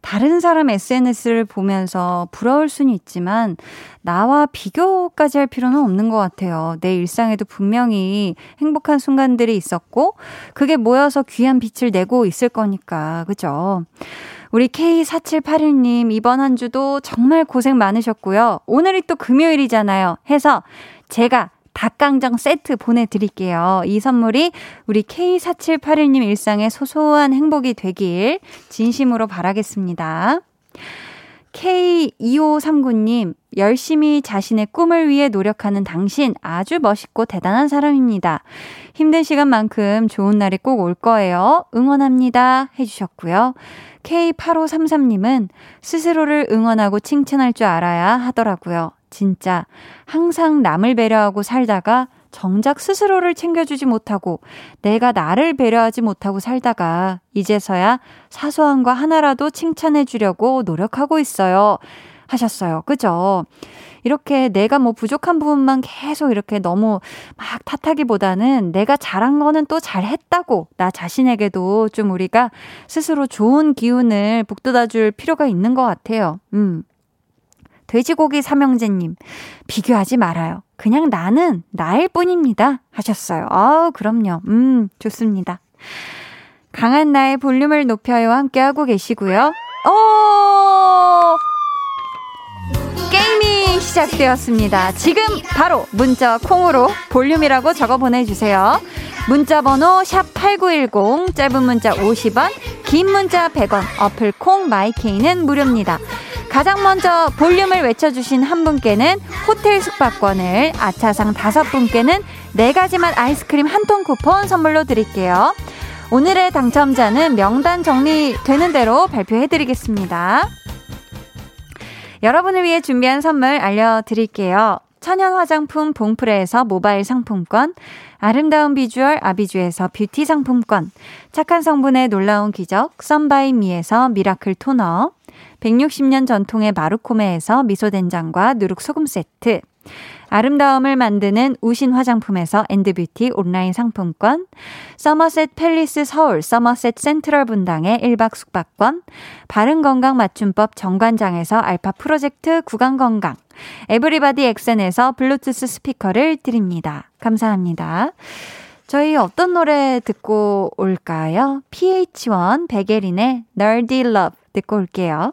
다른 사람 SNS를 보면서 부러울 수는 있지만 나와 비교까지 할 필요는 없는 것 같아요. 내 일상에도 분명히 행복한 순간들이 있었고 그게 모여서 귀한 빛을 내고 있을 거니까 그죠? 우리 K4781님 이번 한 주도 정말 고생 많으셨고요. 오늘이 또 금요일이잖아요. 해서 제가 닭강정 세트 보내드릴게요. 이 선물이 우리 K4781님 일상에 소소한 행복이 되길 진심으로 바라겠습니다. K2539님, 열심히 자신의 꿈을 위해 노력하는 당신 아주 멋있고 대단한 사람입니다. 힘든 시간만큼 좋은 날이 꼭 올 거예요. 응원합니다. 해주셨고요. K8533님은 스스로를 응원하고 칭찬할 줄 알아야 하더라고요. 진짜 항상 남을 배려하고 살다가 정작 스스로를 챙겨주지 못하고 내가 나를 배려하지 못하고 살다가 이제서야 사소한 거 하나라도 칭찬해 주려고 노력하고 있어요. 하셨어요. 그죠? 이렇게 내가 뭐 부족한 부분만 계속 이렇게 너무 막 탓하기보다는 내가 잘한 거는 또 잘했다고 나 자신에게도 좀 우리가 스스로 좋은 기운을 북돋아 줄 필요가 있는 것 같아요. 음. 돼지고기 삼형제님, 비교하지 말아요. 그냥 나는 나일 뿐입니다. 하셨어요. 아우, 그럼요. 음, 좋습니다. 강한 나의 볼륨을 높여요. 함께하고 계시고요. 오! 게임이 시작되었습니다. 지금 바로 문자 콩으로 볼륨이라고 적어 보내주세요. 문자 번호 샵8910, 짧은 문자 50원, 긴 문자 100원, 어플 콩 마이케이는 무료입니다. 가장 먼저 볼륨을 외쳐주신 한 분께는 호텔 숙박권을, 아차상 다섯 분께는 네 가지 맛 아이스크림 한 통 쿠폰 선물로 드릴게요. 오늘의 당첨자는 명단 정리되는 대로 발표해드리겠습니다. 여러분을 위해 준비한 선물 알려드릴게요. 천연 화장품 봉프레에서 모바일 상품권, 아름다운 비주얼 아비주에서 뷰티 상품권, 착한 성분의 놀라운 기적 썬바이미에서 미라클 토너, 160년 전통의 마루코메에서 미소된장과 누룩소금 세트, 아름다움을 만드는 우신 화장품에서 엔드뷰티 온라인 상품권, 서머셋 팰리스 서울 서머셋 센트럴 분당의 1박 숙박권, 바른건강 맞춤법 정관장에서 알파 프로젝트 구강건강, 에브리바디 엑센에서 블루투스 스피커를 드립니다. 감사합니다. 저희 어떤 노래 듣고 올까요? pH-1 백예린의 Nerdy Love 듣고 올게요.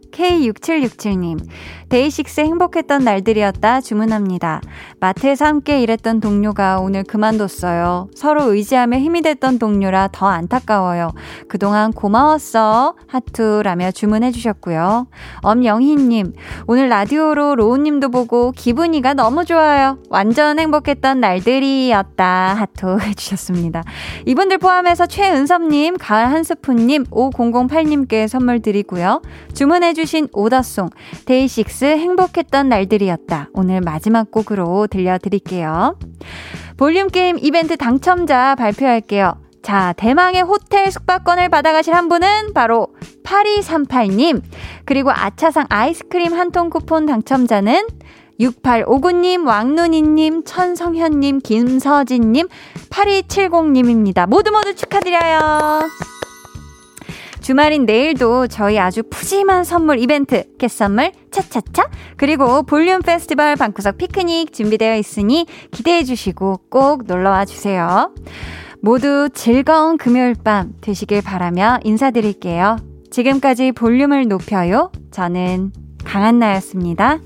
K6767님, 데이식스 행복했던 날들이었다 주문합니다. 마트에서 함께 일했던 동료가 오늘 그만뒀어요. 서로 의지하며 힘이 됐던 동료라 더 안타까워요. 그동안 고마웠어. 하트라며 주문해 주셨고요. 엄영희님, 오늘 라디오로 로운님도 보고 기분이가 너무 좋아요. 완전 행복했던 날들이었다. 하트 해주셨습니다. 이분들 포함해서 최은섭님, 가을 한 스푼님, 5008님께 선물 드리고요. 주문해 주신 order song, 데이식스 행복했던 날들이었다. 오늘 마지막 곡으로 들려드릴게요. 볼륨 게임 이벤트 당첨자 발표할게요. 자, 대망의 호텔 숙박권을 받아가실 한 분은 바로 8238님. 그리고 아차상 아이스크림 한 통 쿠폰 당첨자는 6859님, 왕눈이님, 천성현님, 김서진님, 8270님입니다. 모두 모두 축하드려요. 주말인 내일도 저희 아주 푸짐한 선물 이벤트, 캣선물, 차차차, 그리고 볼륨 페스티벌 방구석 피크닉 준비되어 있으니 기대해 주시고 꼭 놀러 와 주세요. 모두 즐거운 금요일 밤 되시길 바라며 인사드릴게요. 지금까지 볼륨을 높여요. 저는 강한나였습니다.